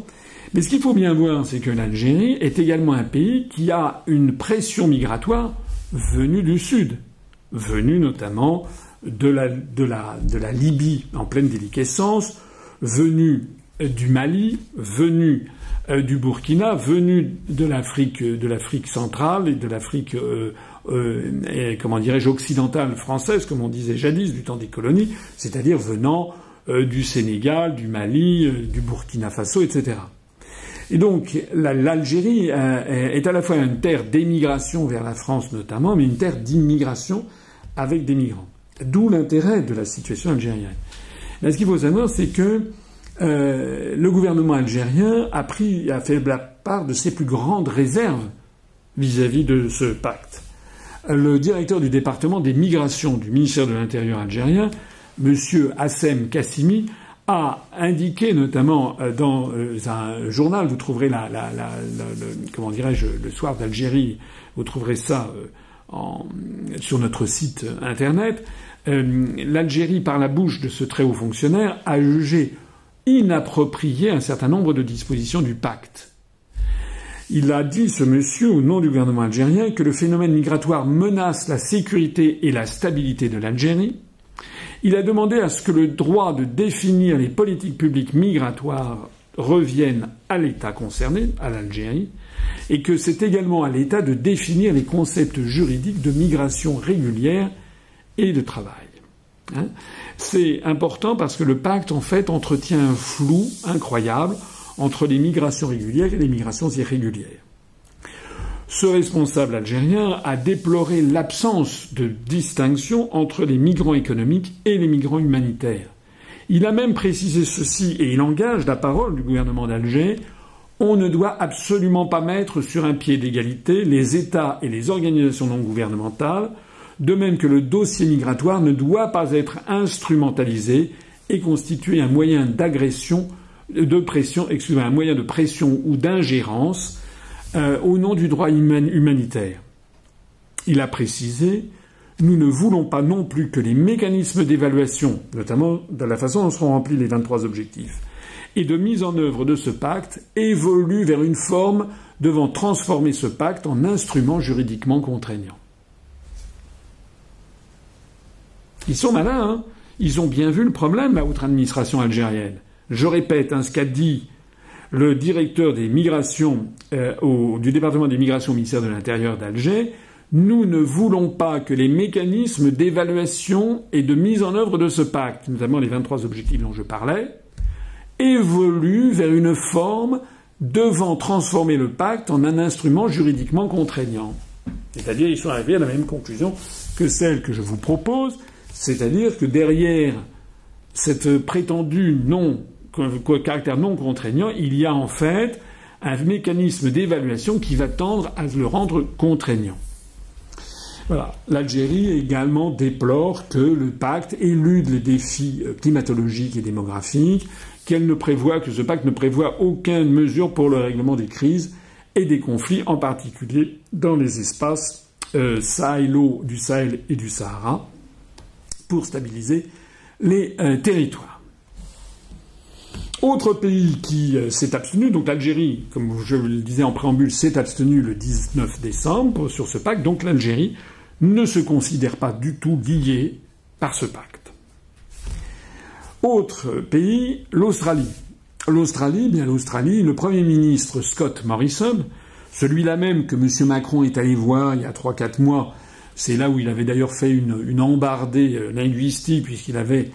Mais ce qu'il faut bien voir, c'est que l'Algérie est également un pays qui a une pression migratoire venue du Sud, venue notamment de la, de la, de la Libye en pleine déliquescence, venue du Mali, venue euh, du Burkina, venue de l'Afrique, de l'Afrique centrale et de l'Afrique, euh, euh, comment dirais-je, occidentale française, comme on disait jadis du temps des colonies, c'est-à-dire venant du Sénégal, du Mali, du Burkina Faso, etc. Et donc l'Algérie euh, est à la fois une terre d'émigration vers la France notamment, mais une terre d'immigration avec des migrants. D'où l'intérêt de la situation algérienne. Mais ce qu'il faut savoir, c'est que euh, le gouvernement algérien a pris, a fait la part de ses plus grandes réserves vis-à-vis de ce pacte. Le directeur du département des migrations du ministère de l'Intérieur algérien, M. Hassem Kassimi, a indiqué notamment euh, dans euh, un journal, vous trouverez la, la, le, dirais-je, le soir d'Algérie, vous trouverez ça euh, sur notre site internet. L'Algérie, par la bouche de ce très haut fonctionnaire, a jugé inapproprié un certain nombre de dispositions du pacte. Il a dit, ce monsieur, au nom du gouvernement algérien, que le phénomène migratoire menace la sécurité et la stabilité de l'Algérie, il a demandé à ce que le droit de définir les politiques publiques migratoires revienne à l'État concerné, à l'Algérie, et que c'est également à l'État de définir les concepts juridiques de migration régulière et de travail. Hein. c'est important parce que le pacte, en fait, entretient un flou incroyable entre les migrations régulières et les migrations irrégulières. Ce responsable algérien a déploré l'absence de distinction entre les migrants économiques et les migrants humanitaires. Il a même précisé ceci, et il engage la parole du gouvernement d'Alger on ne doit absolument pas mettre sur un pied d'égalité les États et les organisations non gouvernementales, de même que le dossier migratoire ne doit pas être instrumentalisé et constituer un moyen d'agression, de pression, excusez-moi, un moyen de pression ou d'ingérence euh, au nom du droit humanitaire. Il a précisé nous ne voulons pas non plus que les mécanismes d'évaluation, notamment de la façon dont seront remplis les 23 objectifs, et de mise en œuvre de ce pacte évoluent vers une forme devant transformer ce pacte en instrument juridiquement contraignant. Ils sont malins, hein Ils ont bien vu le problème, la haute administration algérienne. Je répète hein, ce qu'a dit le directeur des migrations euh, du département des migrations au ministère de l'Intérieur d'Alger. Nous ne voulons pas que les mécanismes d'évaluation et de mise en œuvre de ce pacte, notamment les 23 objectifs dont je parlais, évoluent vers une forme devant transformer le pacte en un instrument juridiquement contraignant. C'est-à-dire, ils sont arrivés à la même conclusion que celle que je vous propose, c'est-à-dire que derrière cette prétendue non, caractère non contraignant, il y a en fait un mécanisme d'évaluation qui va tendre à le rendre contraignant. L'Algérie également déplore que le pacte élude les défis euh, climatologiques et démographiques, qu'elle ne prévoit, que ce pacte ne prévoit aucune mesure pour le règlement des crises et des conflits, en particulier dans les espaces euh, sahélo du Sahel et du Sahara, pour stabiliser les euh, territoires. Autre pays qui euh, s'est abstenu, donc l'Algérie, comme je le disais en préambule, s'est abstenu le 19 décembre sur ce pacte, donc l'Algérie ne se considère pas du tout liée par ce pacte. Autre pays, l'Australie. L'Australie, bien l'Australie, le Premier ministre Scott Morrison, celui-là même que M. Macron est allé voir il y a trois quatre mois, c'est là où il avait d'ailleurs fait une, une embardée euh, linguistique puisqu'il avait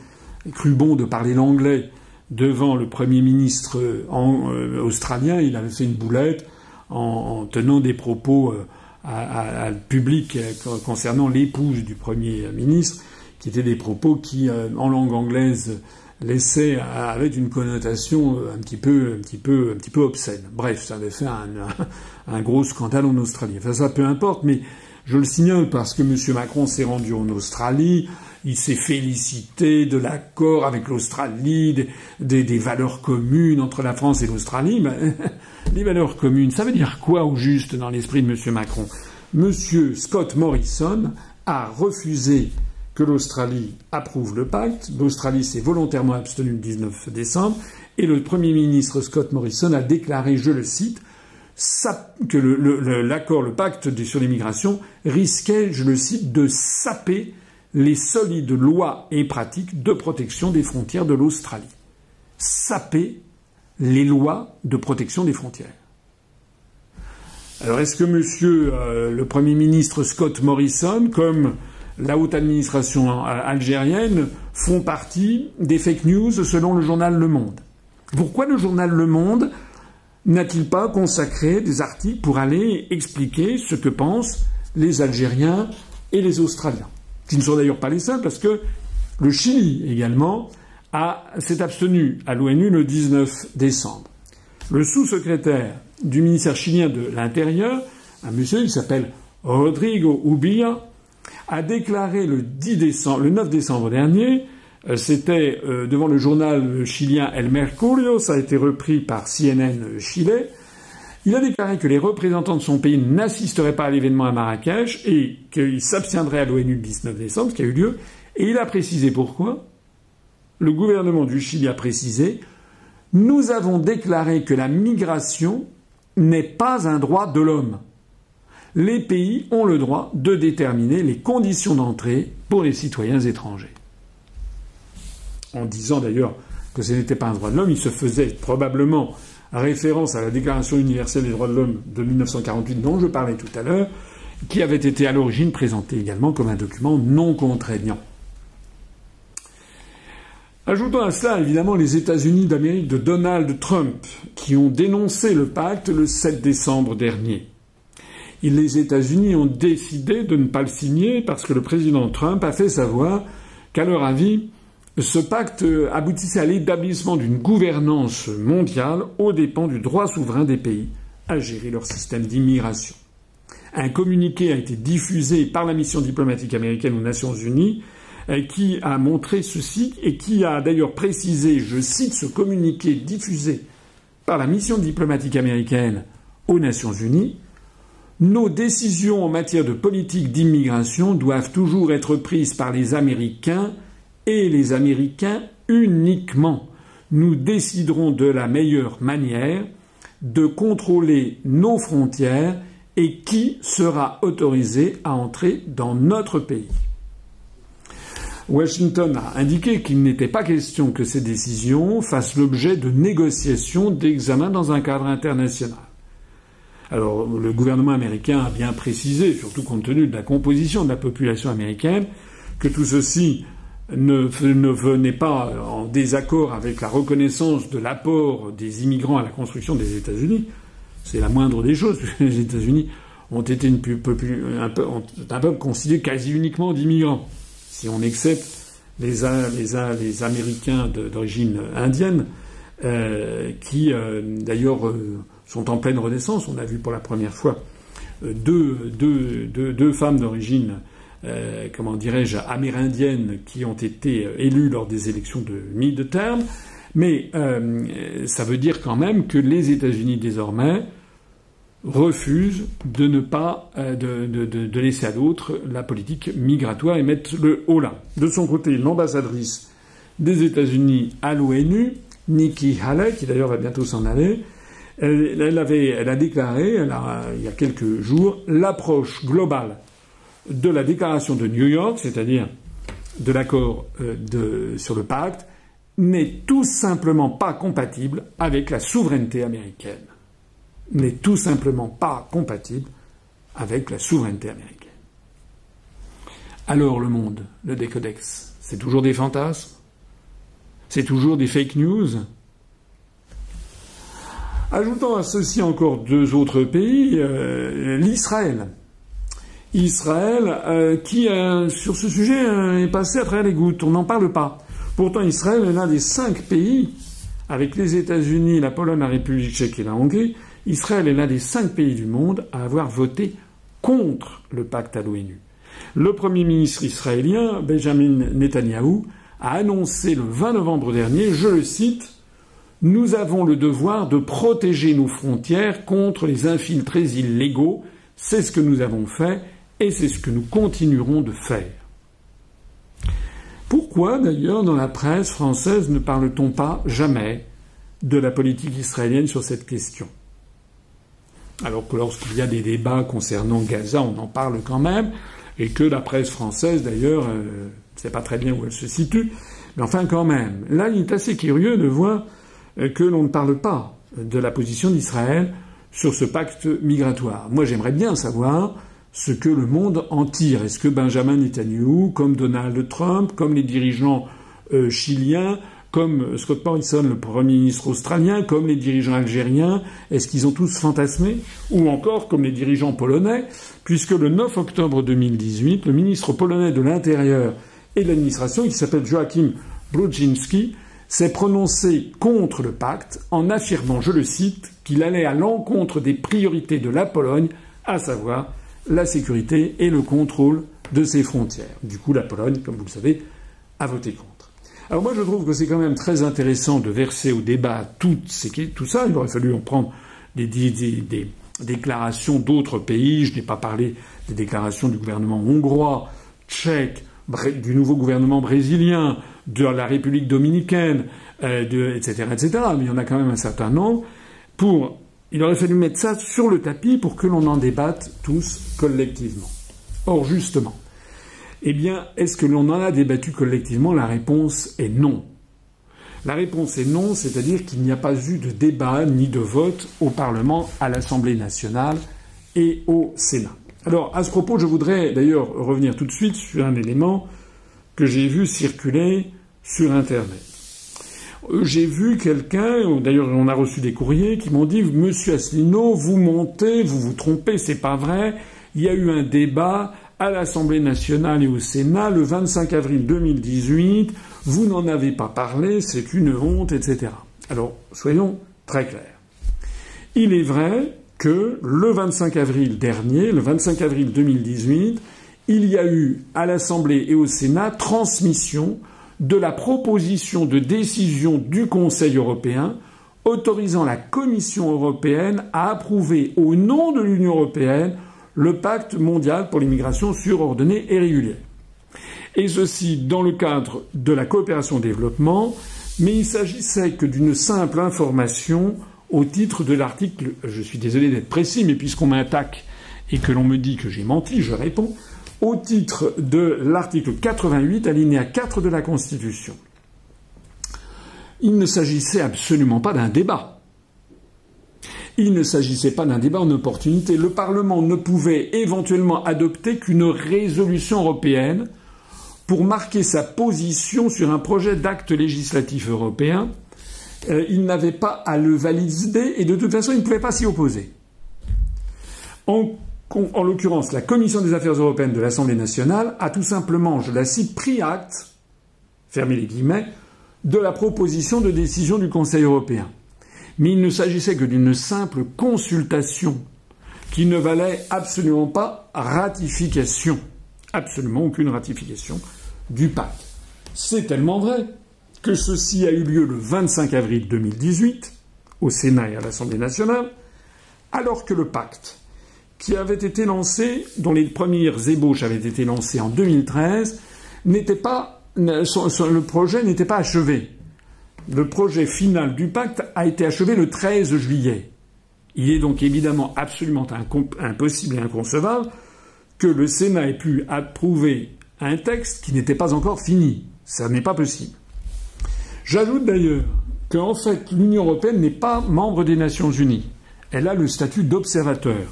cru bon de parler l'anglais devant le Premier ministre euh, euh, australien. Il avait fait une boulette en, tenant des propos à, à, public concernant l'épouse du Premier ministre qui étaient des propos qui, euh, en langue anglaise, laissaient avec une connotation euh, un petit peu, un petit peu, un petit peu obscène. Bref, ça avait fait un, un, gros scandale en Australie. Enfin, ça peu importe, mais je le signale parce que M. Macron s'est rendu en Australie, il s'est félicité de l'accord avec l'Australie, des, valeurs communes entre la France et l'Australie. Ben, les valeurs communes, ça veut dire quoi au juste dans l'esprit de M. Macron? M. Scott Morrison a refusé que l'Australie approuve le pacte. L'Australie s'est volontairement abstenue le 19 décembre et le Premier ministre Scott Morrison a déclaré, je le cite, que l'accord, le, pacte sur l'immigration risquait, je le cite, de saper les solides lois et pratiques de protection des frontières de l'Australie. Saper les lois de protection des frontières. Alors est-ce que monsieur euh, le Premier ministre Scott Morrison, comme la haute administration algérienne font partie des fake news selon le journal Le Monde? Pourquoi le journal Le Monde n'a-t-il pas consacré des articles pour aller expliquer ce que pensent les Algériens et les Australiens? Qui ne sont d'ailleurs pas les seuls parce que le Chili également s'est abstenu à l'ONU le 19 décembre. Le sous-secrétaire du ministère chilien de l'Intérieur, un monsieur qui s'appelle Rodrigo Ubilla, a déclaré le, 10 décembre, le 9 décembre dernier, c'était euh, devant le journal chilien El Mercurio, ça a été repris par CNN Chile, il a déclaré que les représentants de son pays n'assisteraient pas à l'événement à Marrakech et qu'ils s'abstiendraient à l'ONU le 19 décembre, ce qui a eu lieu, et il a précisé pourquoi. Le gouvernement du Chili a précisé Nous avons déclaré que la migration n'est pas un droit de l'homme les pays ont le droit de déterminer les conditions d'entrée pour les citoyens étrangers. En disant d'ailleurs que ce n'était pas un droit de l'homme, il se faisait probablement référence à la Déclaration universelle des droits de l'homme de 1948 dont je parlais tout à l'heure, qui avait été à l'origine présenté également comme un document non contraignant. Ajoutons à cela évidemment les États-Unis d'Amérique de Donald Trump, qui ont dénoncé le pacte le 7 décembre dernier les États-Unis ont décidé de ne pas le signer parce que le président Trump a fait savoir qu'à leur avis, ce pacte aboutissait à l'établissement d'une gouvernance mondiale aux dépens du droit souverain des pays à gérer leur système d'immigration. Un communiqué a été diffusé par la mission diplomatique américaine aux Nations Unies euh, qui a montré ceci et qui a d'ailleurs précisé, je cite ce communiqué diffusé par la mission diplomatique américaine aux Nations Unies, nos décisions en matière de politique d'immigration doivent toujours être prises par les Américains et les Américains uniquement. Nous déciderons de la meilleure manière de contrôler nos frontières et qui sera autorisé à entrer dans notre pays. Washington a indiqué qu'il n'était pas question que ces décisions fassent l'objet de négociations d'examen dans un cadre international. Alors le gouvernement américain a bien précisé, surtout compte tenu de la composition de la population américaine, que tout ceci ne, ne venait pas en désaccord avec la reconnaissance de l'apport des immigrants à la construction des États-Unis. C'est la moindre des choses. Les États-Unis ont été un, peuple constitué quasi uniquement d'immigrants. Si on accepte les, les, Américains d'origine indienne, euh, qui euh, d'ailleurs euh, sont en pleine renaissance. On a vu pour la première fois deux, deux femmes d'origine, euh, comment dirais-je, amérindienne qui ont été élues lors des élections de mi-de-terme. Mais euh, ça veut dire quand même que les États-Unis désormais refusent de ne pas de, laisser à d'autres la politique migratoire et mettre le haut là. De son côté, l'ambassadrice des États-Unis à l'ONU, Nikki Haley, qui d'ailleurs va bientôt s'en aller, elle a déclaré, il y a quelques jours, l'approche globale de la déclaration de New York, c'est-à-dire de l'accord euh, sur le pacte, n'est tout simplement pas compatible avec la souveraineté américaine. N'est tout simplement pas compatible avec la souveraineté américaine. Alors le monde, le décodex, c'est toujours des fantasmes? C'est toujours des fake news? Ajoutons à ceci encore deux autres pays, euh, l'Israël. Israël, euh, qui euh, sur ce sujet est passé à travers les gouttes, on n'en parle pas. Pourtant, Israël est l'un des cinq pays, avec les États-Unis, la Pologne, la République tchèque et la Hongrie, Israël est l'un des cinq pays du monde à avoir voté contre le pacte à l'ONU. Le Premier ministre israélien, Benjamin Netanyahou, a annoncé le 20 novembre dernier, je le cite, nous avons le devoir de protéger nos frontières contre les infiltrés illégaux. C'est ce que nous avons fait et c'est ce que nous continuerons de faire. Pourquoi d'ailleurs dans la presse française ne parle-t-on pas jamais de la politique israélienne sur cette question? Alors que lorsqu'il y a des débats concernant Gaza, on en parle quand même, et que la presse française d'ailleurs euh, ne sait pas très bien où elle se situe, mais enfin quand même. Là, il est assez curieux de voir euh, que l'on ne parle pas de la position d'Israël sur ce pacte migratoire. Moi, j'aimerais bien savoir ce que le monde en tire. Est-ce que Benjamin Netanyahu, comme Donald Trump, comme les dirigeants euh, chiliens, comme Scott Morrison, le Premier ministre australien, comme les dirigeants algériens, est-ce qu'ils ont tous fantasmé? Ou encore comme les dirigeants polonais, puisque le 9 octobre 2018, le ministre polonais de l'Intérieur et de l'administration, qui s'appelle Joachim Brudzinski, s'est prononcé contre le pacte en affirmant, je le cite, qu'il allait à l'encontre des priorités de la Pologne, à savoir la sécurité et le contrôle de ses frontières. Du coup, la Pologne, comme vous le savez, a voté contre. Alors moi, je trouve que c'est quand même très intéressant de verser au débat tout, ça. Il aurait fallu en prendre des, déclarations d'autres pays. Je n'ai pas parlé des déclarations du gouvernement hongrois, tchèque, du nouveau gouvernement brésilien, de la République dominicaine, euh, etc., etc. Mais il y en a quand même un certain nombre. Pour, il aurait fallu mettre ça sur le tapis pour que l'on en débatte tous collectivement. Or, justement, eh bien, est-ce que l'on en a débattu collectivement? La réponse est non. La réponse est non, c'est-à-dire qu'il n'y a pas eu de débat ni de vote au Parlement, à l'Assemblée nationale et au Sénat. Alors, à ce propos, je voudrais d'ailleurs revenir tout de suite sur un élément que j'ai vu circuler sur Internet. J'ai vu quelqu'un, d'ailleurs on a reçu des courriers qui m'ont dit Monsieur Asselineau, vous montez, vous vous trompez, c'est pas vrai. Il y a eu un débat à l'Assemblée nationale et au Sénat le 25 avril 2018. Vous n'en avez pas parlé, c'est une honte, etc. Alors soyons très clairs. Il est vrai que le 25 avril dernier, le 25 avril 2018, il y a eu à l'Assemblée et au Sénat transmission de la proposition de décision du Conseil européen autorisant la Commission européenne à approuver au nom de l'Union européenne le pacte mondial pour l'immigration sûre, ordonnée et régulière. Et ceci dans le cadre de la coopération développement, mais il s'agissait que d'une simple information au titre de l'article, je suis désolé d'être précis, mais puisqu'on m'attaque et que l'on me dit que j'ai menti, je réponds, au titre de l'article 88, alinéa 4 de la Constitution. Il ne s'agissait absolument pas d'un débat. Il ne s'agissait pas d'un débat en opportunité. Le Parlement ne pouvait éventuellement adopter qu'une résolution européenne pour marquer sa position sur un projet d'acte législatif européen. Euh, il n'avait pas à le valider et de toute façon il ne pouvait pas s'y opposer. En l'occurrence, la Commission des affaires européennes de l'Assemblée nationale a tout simplement, je la cite, pris acte, fermez les guillemets, de la proposition de décision du Conseil européen. Mais il ne s'agissait que d'une simple consultation qui ne valait absolument pas ratification. Absolument aucune ratification du pacte. C'est tellement vrai que ceci a eu lieu le 25 avril 2018 au Sénat et à l'Assemblée nationale, alors que le pacte, qui avait été lancé, dont les premières ébauches avaient été lancées en 2013, n'était pas, le projet n'était pas achevé. Le projet final du pacte a été achevé le 13 juillet. Il est donc évidemment absolument impossible et inconcevable que le Sénat ait pu approuver un texte qui n'était pas encore fini. Ça n'est pas possible. J'ajoute d'ailleurs qu'en fait, l'Union européenne n'est pas membre des Nations unies. Elle a le statut d'observateur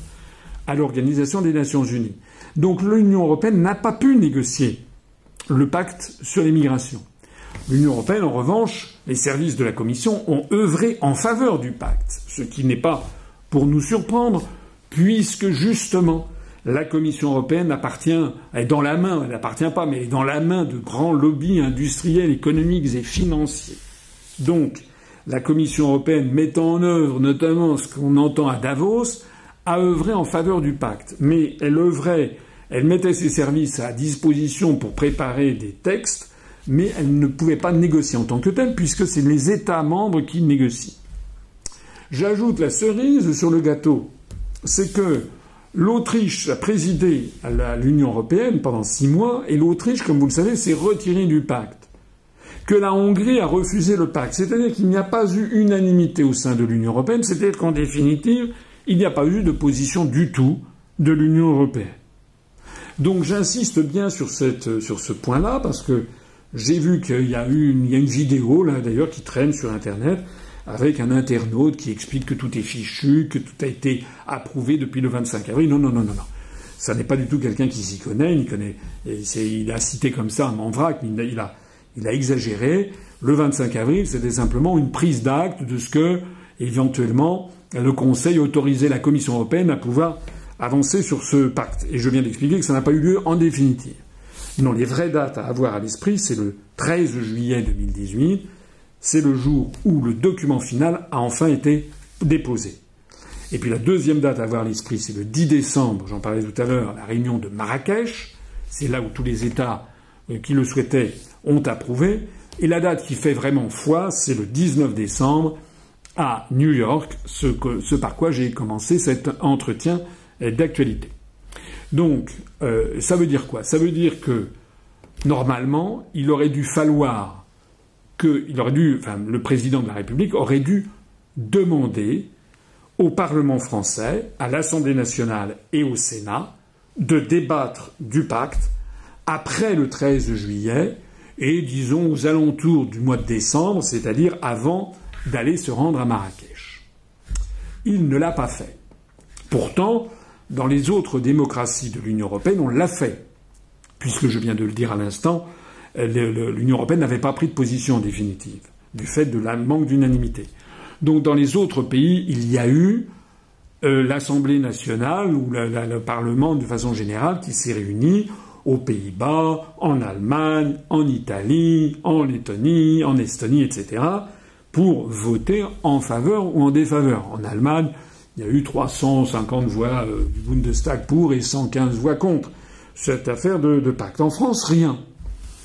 à l'Organisation des Nations unies. Donc l'Union européenne n'a pas pu négocier le pacte sur l'immigration. L'Union européenne, en revanche, les services de la Commission ont œuvré en faveur du pacte, ce qui n'est pas pour nous surprendre, puisque justement la Commission européenne appartient, est dans la main, elle n'appartient pas, mais est dans la main de grands lobbies industriels, économiques et financiers. Donc, la Commission européenne mettant en œuvre notamment ce qu'on entend à Davos, a œuvré en faveur du pacte. Mais elle œuvrait, elle mettait ses services à disposition pour préparer des textes mais elle ne pouvait pas négocier en tant que telle, puisque c'est les États membres qui négocient. J'ajoute la cerise sur le gâteau, c'est que l'Autriche a présidé l'Union européenne pendant six mois, et l'Autriche, comme vous le savez, s'est retirée du pacte. Que la Hongrie a refusé le pacte, c'est-à-dire qu'il n'y a pas eu unanimité au sein de l'Union européenne, c'est-à-dire qu'en définitive, il n'y a pas eu de position du tout de l'Union européenne. Donc j'insiste bien sur, cette, sur ce point-là, parce que j'ai vu qu'il y a eu une, y a une vidéo là d'ailleurs qui traîne sur internet avec un internaute qui explique que tout est fichu, que tout a été approuvé depuis le 25 avril. Non, non, non, non, non. Ça n'est pas du tout quelqu'un qui s'y connaît. Il connaît. Il a cité comme ça un il a, il a exagéré. Le 25 avril, c'était simplement une prise d'acte de ce que, éventuellement, le Conseil autorisait la Commission européenne à pouvoir avancer sur ce pacte. Et je viens d'expliquer que ça n'a pas eu lieu en définitive. Non, les vraies dates à avoir à l'esprit, c'est le 13 juillet 2018. C'est le jour où le document final a enfin été déposé. Et puis la deuxième date à avoir à l'esprit, c'est le 10 décembre, j'en parlais tout à l'heure, la réunion de Marrakech. C'est là où tous les États euh, qui le souhaitaient ont approuvé. Et la date qui fait vraiment foi, c'est le 19 décembre à New York, ce, par quoi j'ai commencé cet entretien d'actualité. Donc, euh, ça veut dire quoi? Ça veut dire que normalement, il aurait dû falloir que, le président de la République aurait dû demander au Parlement français, à l'Assemblée nationale et au Sénat de débattre du pacte après le 13 juillet et disons aux alentours du mois de décembre, c'est-à-dire avant d'aller se rendre à Marrakech. Il ne l'a pas fait. Pourtant, dans les autres démocraties de l'Union européenne, on l'a fait. Puisque je viens de le dire à l'instant, l'Union européenne n'avait pas pris de position définitive, du fait de la manque d'unanimité. Donc dans les autres pays, il y a eu euh, l'Assemblée nationale ou le Parlement de façon générale qui s'est réuni aux Pays-Bas, en Allemagne, en Italie, en Lettonie, en Estonie, etc., pour voter en faveur ou en défaveur. En Allemagne, il y a eu 350 voix euh, du Bundestag pour et 115 voix contre cette affaire de, pacte. En France, rien.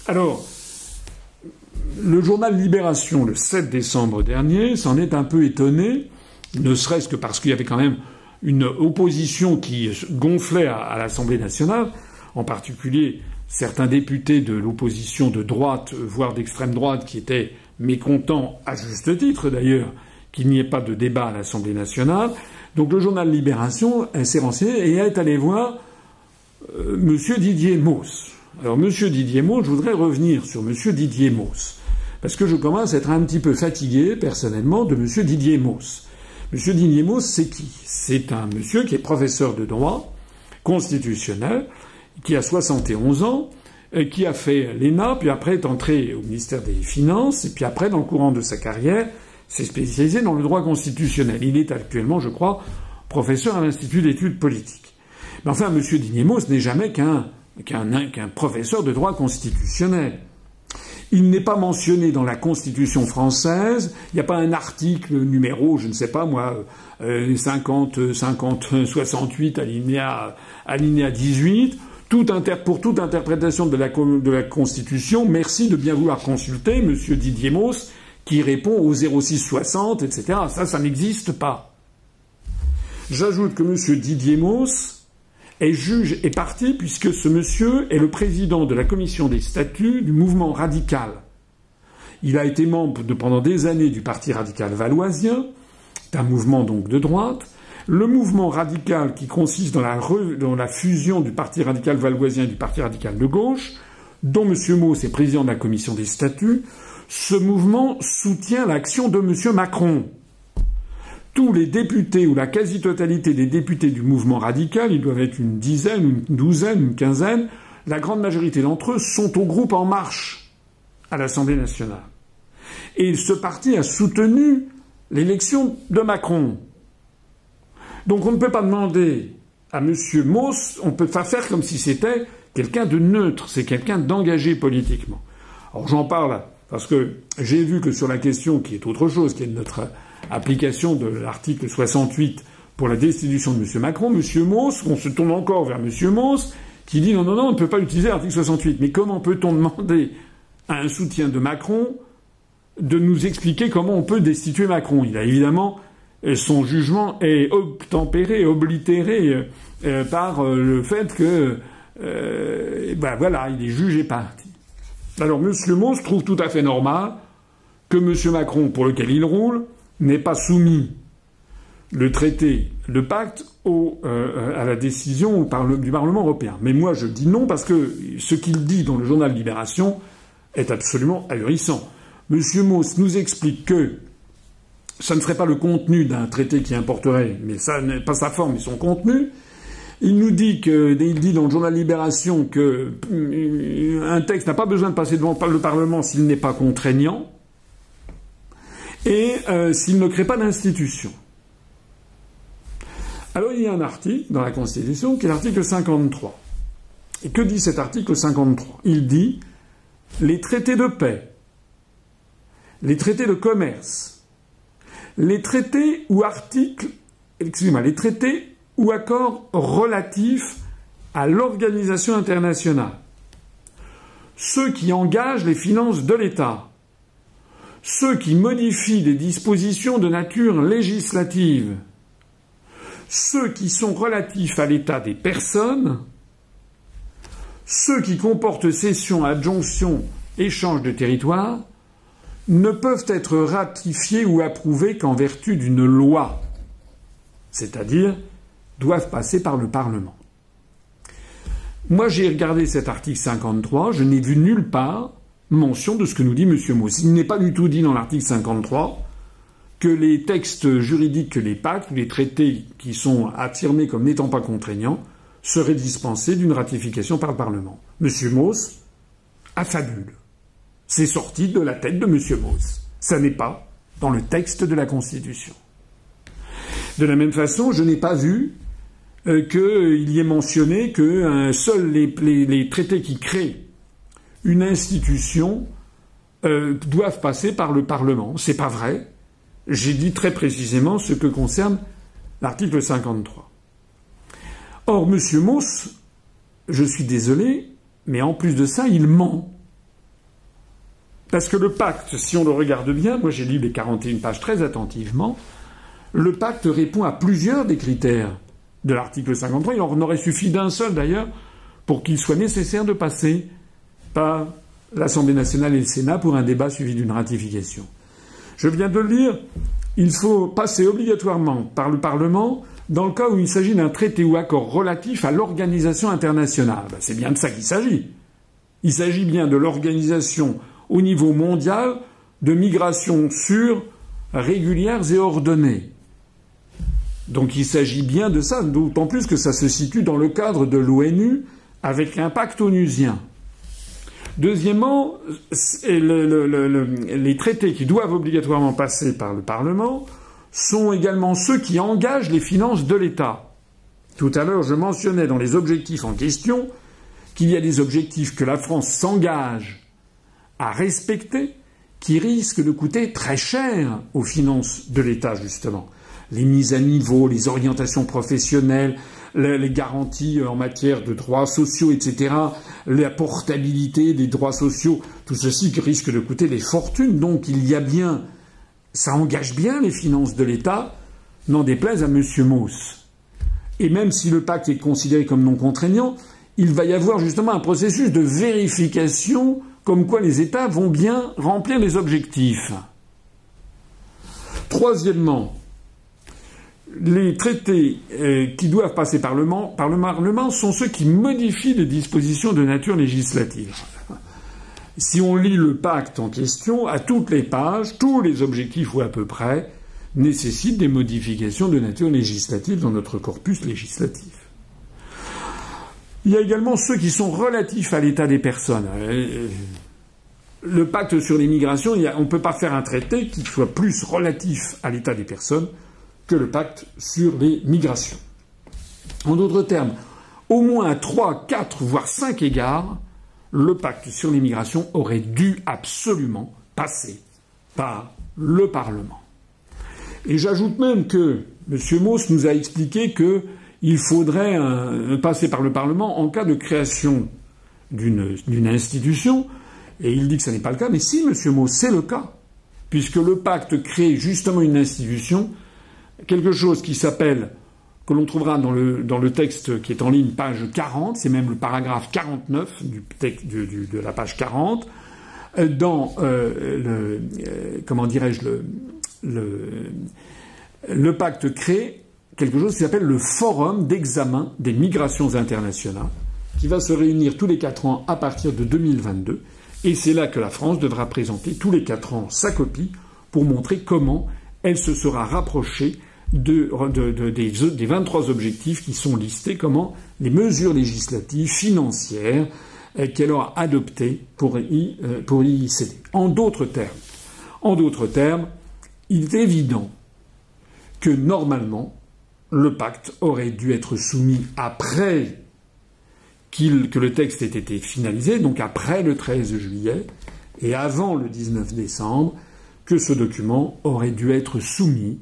Alors, le journal Libération, le 7 décembre dernier, s'en est un peu étonné, ne serait-ce que parce qu'il y avait quand même une opposition qui gonflait à, l'Assemblée nationale, en particulier certains députés de l'opposition de droite, voire d'extrême droite, qui étaient mécontents, à juste titre d'ailleurs, qu'il n'y ait pas de débat à l'Assemblée nationale. Donc le journal Libération s'est renseigné et est allé voir euh, M. Didier Mauss. Alors M. Didier Mauss, je voudrais revenir sur M. Didier Mauss. Parce que je commence à être un petit peu fatigué, personnellement, de M. Didier Mauss. M. Didier Mauss, c'est qui? C'est un monsieur qui est professeur de droit constitutionnel, qui a 71 ans, qui a fait l'ENA, puis après est entré au ministère des Finances, et puis après, dans le courant de sa carrière, s'est spécialisé dans le droit constitutionnel. Il est actuellement, je crois, professeur à l'Institut d'études politiques. Mais enfin, M. ce n'est jamais qu'un qu'un professeur de droit constitutionnel. Il n'est pas mentionné dans la Constitution française. Il n'y a pas un article numéro, je ne sais pas moi, 50, 50, 68, alinéa, alinéa 18 pour toute interprétation de la, Constitution, merci de bien vouloir consulter M. Didier Mauss, qui répond au 0660, etc. Ça, ça n'existe pas. J'ajoute que M. Didier Mauss est juge et parti puisque ce monsieur est le président de la commission des statuts du mouvement radical. Il a été membre pendant des années du Parti radical valoisien, un mouvement donc de droite, le mouvement radical qui consiste dans la, fusion du Parti radical valoisien et du Parti radical de gauche, dont M. Mauss est président de la commission des statuts, ce mouvement soutient l'action de M. Macron. Tous les députés ou la quasi-totalité des députés du mouvement radical, ils doivent être une dizaine, une douzaine, une quinzaine, la grande majorité d'entre eux sont au groupe En Marche à l'Assemblée nationale. Et ce parti a soutenu l'élection de Macron. Donc on ne peut pas demander à M. Mauss, on ne peut pas faire comme si c'était quelqu'un de neutre, c'est quelqu'un d'engagé politiquement. Alors j'en parle parce que j'ai vu que sur la question qui est autre chose, qui est notre application de l'article 68 pour la destitution de M. Macron, M. Mauss, on se tourne encore vers M. Mauss, qui dit non, non, non, on ne peut pas utiliser l'article 68. Mais comment peut-on demander à un soutien de Macron de nous expliquer comment on peut destituer Macron? Il a évidemment son jugement est obtempéré, oblitéré euh, euh, par euh, le fait que, ben voilà, il est jugé parti. Alors M. Mauss trouve tout à fait normal que M. Macron, pour lequel il roule, n'ait pas soumis le traité, le pacte à la décision du Parlement européen. Mais moi, je dis non parce que ce qu'il dit dans le journal Libération est absolument ahurissant. M. Mauss nous explique que ça ne serait pas le contenu d'un traité qui importerait, mais ça n'est pas sa forme, mais son contenu. Il nous dit que, il dit dans le journal Libération que euh, un texte n'a pas besoin de passer devant le Parlement s'il n'est pas contraignant et euh, s'il ne crée pas d'institution. Alors il y a un article dans la Constitution qui est l'article 53. Et que dit cet article 53 Il dit les traités de paix, les traités de commerce, les traités ou articles, les traités ou accords relatifs à l'organisation internationale, ceux qui engagent les finances de l'État, ceux qui modifient des dispositions de nature législative, ceux qui sont relatifs à l'état des personnes, ceux qui comportent cession, adjonction, échange de territoire, ne peuvent être ratifiés ou approuvés qu'en vertu d'une loi, c'est-à-dire doivent passer par le Parlement. Moi, j'ai regardé cet article 53, je n'ai vu nulle part mention de ce que nous dit M. Mauss. Il n'est pas du tout dit dans l'article 53 que les textes juridiques, que les pactes, les traités qui sont affirmés comme n'étant pas contraignants, seraient dispensés d'une ratification par le Parlement. M. Mauss affabule. C'est sorti de la tête de M. Mauss. Ça n'est pas dans le texte de la Constitution. De la même façon, je n'ai pas vu euh, qu'il y ait mentionné que euh, seuls les, traités qui créent une institution euh, doivent passer par le Parlement. C'est pas vrai. J'ai dit très précisément ce que concerne l'article 53. Or, M. Mauss, je suis désolé, mais en plus de ça, il ment. Parce que le pacte, si on le regarde bien, moi j'ai lu les 41 pages très attentivement, le pacte répond à plusieurs des critères de l'article 53. Il en aurait suffi d'un seul d'ailleurs pour qu'il soit nécessaire de passer par l'Assemblée nationale et le Sénat pour un débat suivi d'une ratification. Je viens de lire il faut passer obligatoirement par le Parlement dans le cas où il s'agit d'un traité ou accord relatif à l'organisation internationale. Ben, c'est bien de ça qu'il s'agit. Il s'agit bien de l'organisation au niveau mondial de migration sûre, régulières et ordonnées. Donc il s'agit bien de ça, d'autant plus que ça se situe dans le cadre de l'ONU avec un pacte onusien. Deuxièmement, les traités qui doivent obligatoirement passer par le Parlement sont également ceux qui engagent les finances de l'État. Tout à l'heure, je mentionnais dans les objectifs en question qu'il y a des objectifs que la France s'engage à respecter qui risquent de coûter très cher aux finances de l'État, justement. Les mises à niveau, les orientations professionnelles, les garanties en matière de droits sociaux, etc., la portabilité des droits sociaux, tout ceci risque de coûter des fortunes. Donc il y a bien, ça engage bien les finances de l'État, n'en déplaise à M. Mauss. Et même si le pacte est considéré comme non contraignant, il va y avoir justement un processus de vérification comme quoi les États vont bien remplir les objectifs. Troisièmement, les traités euh, qui doivent passer par le, par le Parlement sont ceux qui modifient les dispositions de nature législative. Si on lit le pacte en question, à toutes les pages, tous les objectifs ou à peu près nécessitent des modifications de nature législative dans notre corpus législatif. Il y a également ceux qui sont relatifs à l'état des personnes. Euh, le pacte sur l'immigration, on ne peut pas faire un traité qui soit plus relatif à l'état des personnes que le pacte sur les migrations. En d'autres termes, au moins à trois, quatre, voire cinq égards, le pacte sur l'immigration aurait dû absolument passer par le Parlement. Et j'ajoute même que M. Mauss nous a expliqué qu'il faudrait euh, passer par le Parlement en cas de création d'une institution, et il dit que ce n'est pas le cas, mais si, M. Mauss, c'est le cas, puisque le pacte crée justement une institution quelque chose qui s'appelle, que l'on trouvera dans le, texte qui est en ligne, page 40, c'est même le paragraphe 49 du texte, de la page 40, euh, dans euh, le, comment dirais-je, le pacte crée quelque chose qui s'appelle le Forum d'examen des migrations internationales, qui va se réunir tous les quatre ans à partir de 2022. Et c'est là que la France devra présenter tous les quatre ans sa copie pour montrer comment elle se sera rapprochée de, de, des, des 23 objectifs qui sont listés, comment les mesures législatives, financières euh, qu'elle aura adoptées pour y, euh, pour y céder. En d'autres termes, en d'autres termes, il est évident que normalement, le pacte aurait dû être soumis après que le texte ait été finalisé, donc après le 13 juillet et avant le 19 décembre, que ce document aurait dû être soumis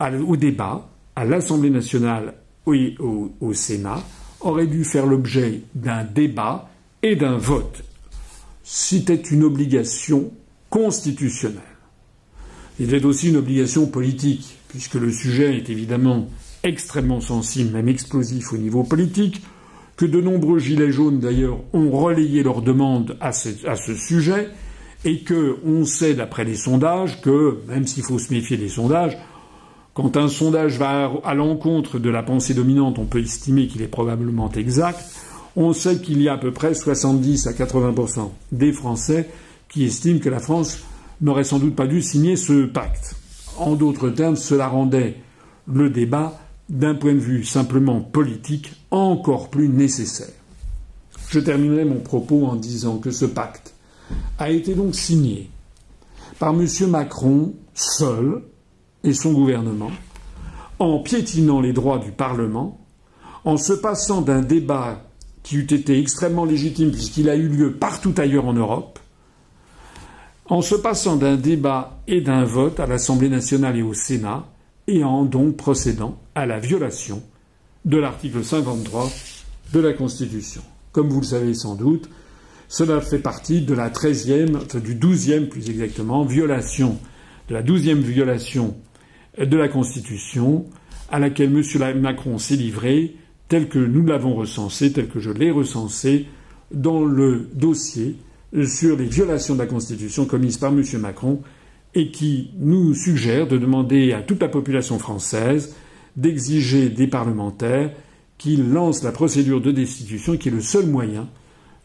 au débat à l'Assemblée nationale et au, Sénat aurait dû faire l'objet d'un débat et d'un vote. C'était une obligation constitutionnelle. C'était aussi une obligation politique, puisque le sujet est évidemment extrêmement sensible, même explosif au niveau politique, que de nombreux gilets jaunes d'ailleurs ont relayé leurs demandes à ce, sujet, et que on sait d'après les sondages que, même s'il faut se méfier des sondages, quand un sondage va à l'encontre de la pensée dominante, on peut estimer qu'il est probablement exact. On sait qu'il y a à peu près 70 à 80% des Français qui estiment que la France n'aurait sans doute pas dû signer ce pacte. En d'autres termes, cela rendait le débat, d'un point de vue simplement politique, encore plus nécessaire. Je terminerai mon propos en disant que ce pacte a été donc signé par M. Macron seul, et son gouvernement, en piétinant les droits du Parlement, en se passant d'un débat qui eût été extrêmement légitime puisqu'il a eu lieu partout ailleurs en Europe, en se passant d'un débat et d'un vote à l'Assemblée nationale et au Sénat, et en donc procédant à la violation de l'article 53 de la Constitution. Comme vous le savez sans doute, cela fait partie de la 13e, enfin du 12e plus exactement, violation, de la 12e violation de la Constitution à laquelle M. Macron s'est livré, tel que nous l'avons recensé, tel que je l'ai recensé dans le dossier sur les violations de la Constitution commises par M. Macron et qui nous suggère de demander à toute la population française d'exiger des parlementaires qu'ils lancent la procédure de destitution qui est le seul moyen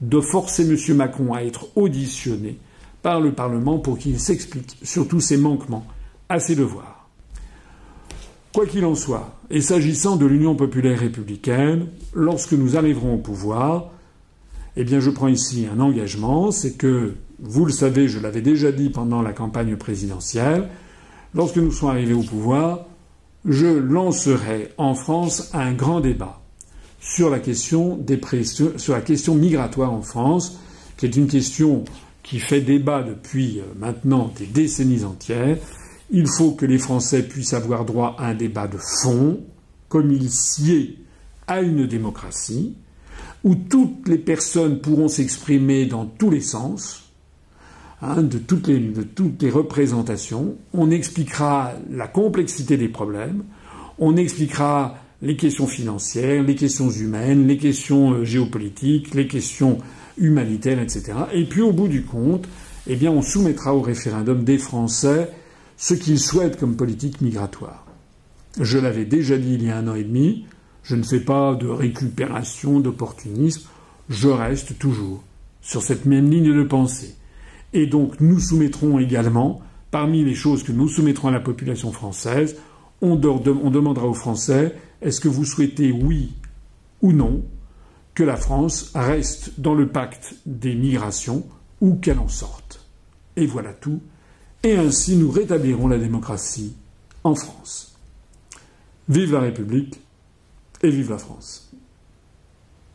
de forcer M. Macron à être auditionné par le Parlement pour qu'il s'explique sur tous ses manquements à ses devoirs. Quoi qu'il en soit, et s'agissant de l'Union populaire républicaine, lorsque nous arriverons au pouvoir, eh bien je prends ici un engagement, c'est que, vous le savez, je l'avais déjà dit pendant la campagne présidentielle, lorsque nous serons arrivés au pouvoir, je lancerai en France un grand débat sur la question des sur la question migratoire en France, qui est une question qui fait débat depuis euh, maintenant des décennies entières. Il faut que les Français puissent avoir droit à un débat de fond, comme il sied à une démocratie, où toutes les personnes pourront s'exprimer dans tous les sens, hein, de, toutes les, représentations. On expliquera la complexité des problèmes, on expliquera les questions financières, les questions humaines, les questions euh, géopolitiques, les questions humanitaires, etc. Et puis au bout du compte, eh on soumettra au référendum des Français ce qu'ils souhaitent comme politique migratoire. Je l'avais déjà dit il y a un an et demi, je ne fais pas de récupération, d'opportunisme, je reste toujours sur cette même ligne de pensée. Et donc nous soumettrons également, parmi les choses que nous soumettrons à la population française, on, demandera aux Français est-ce que vous souhaitez, oui ou non, que la France reste dans le pacte des migrations ou qu'elle en sorte Et voilà tout. Et ainsi nous rétablirons la démocratie en France. Vive la République et vive la France.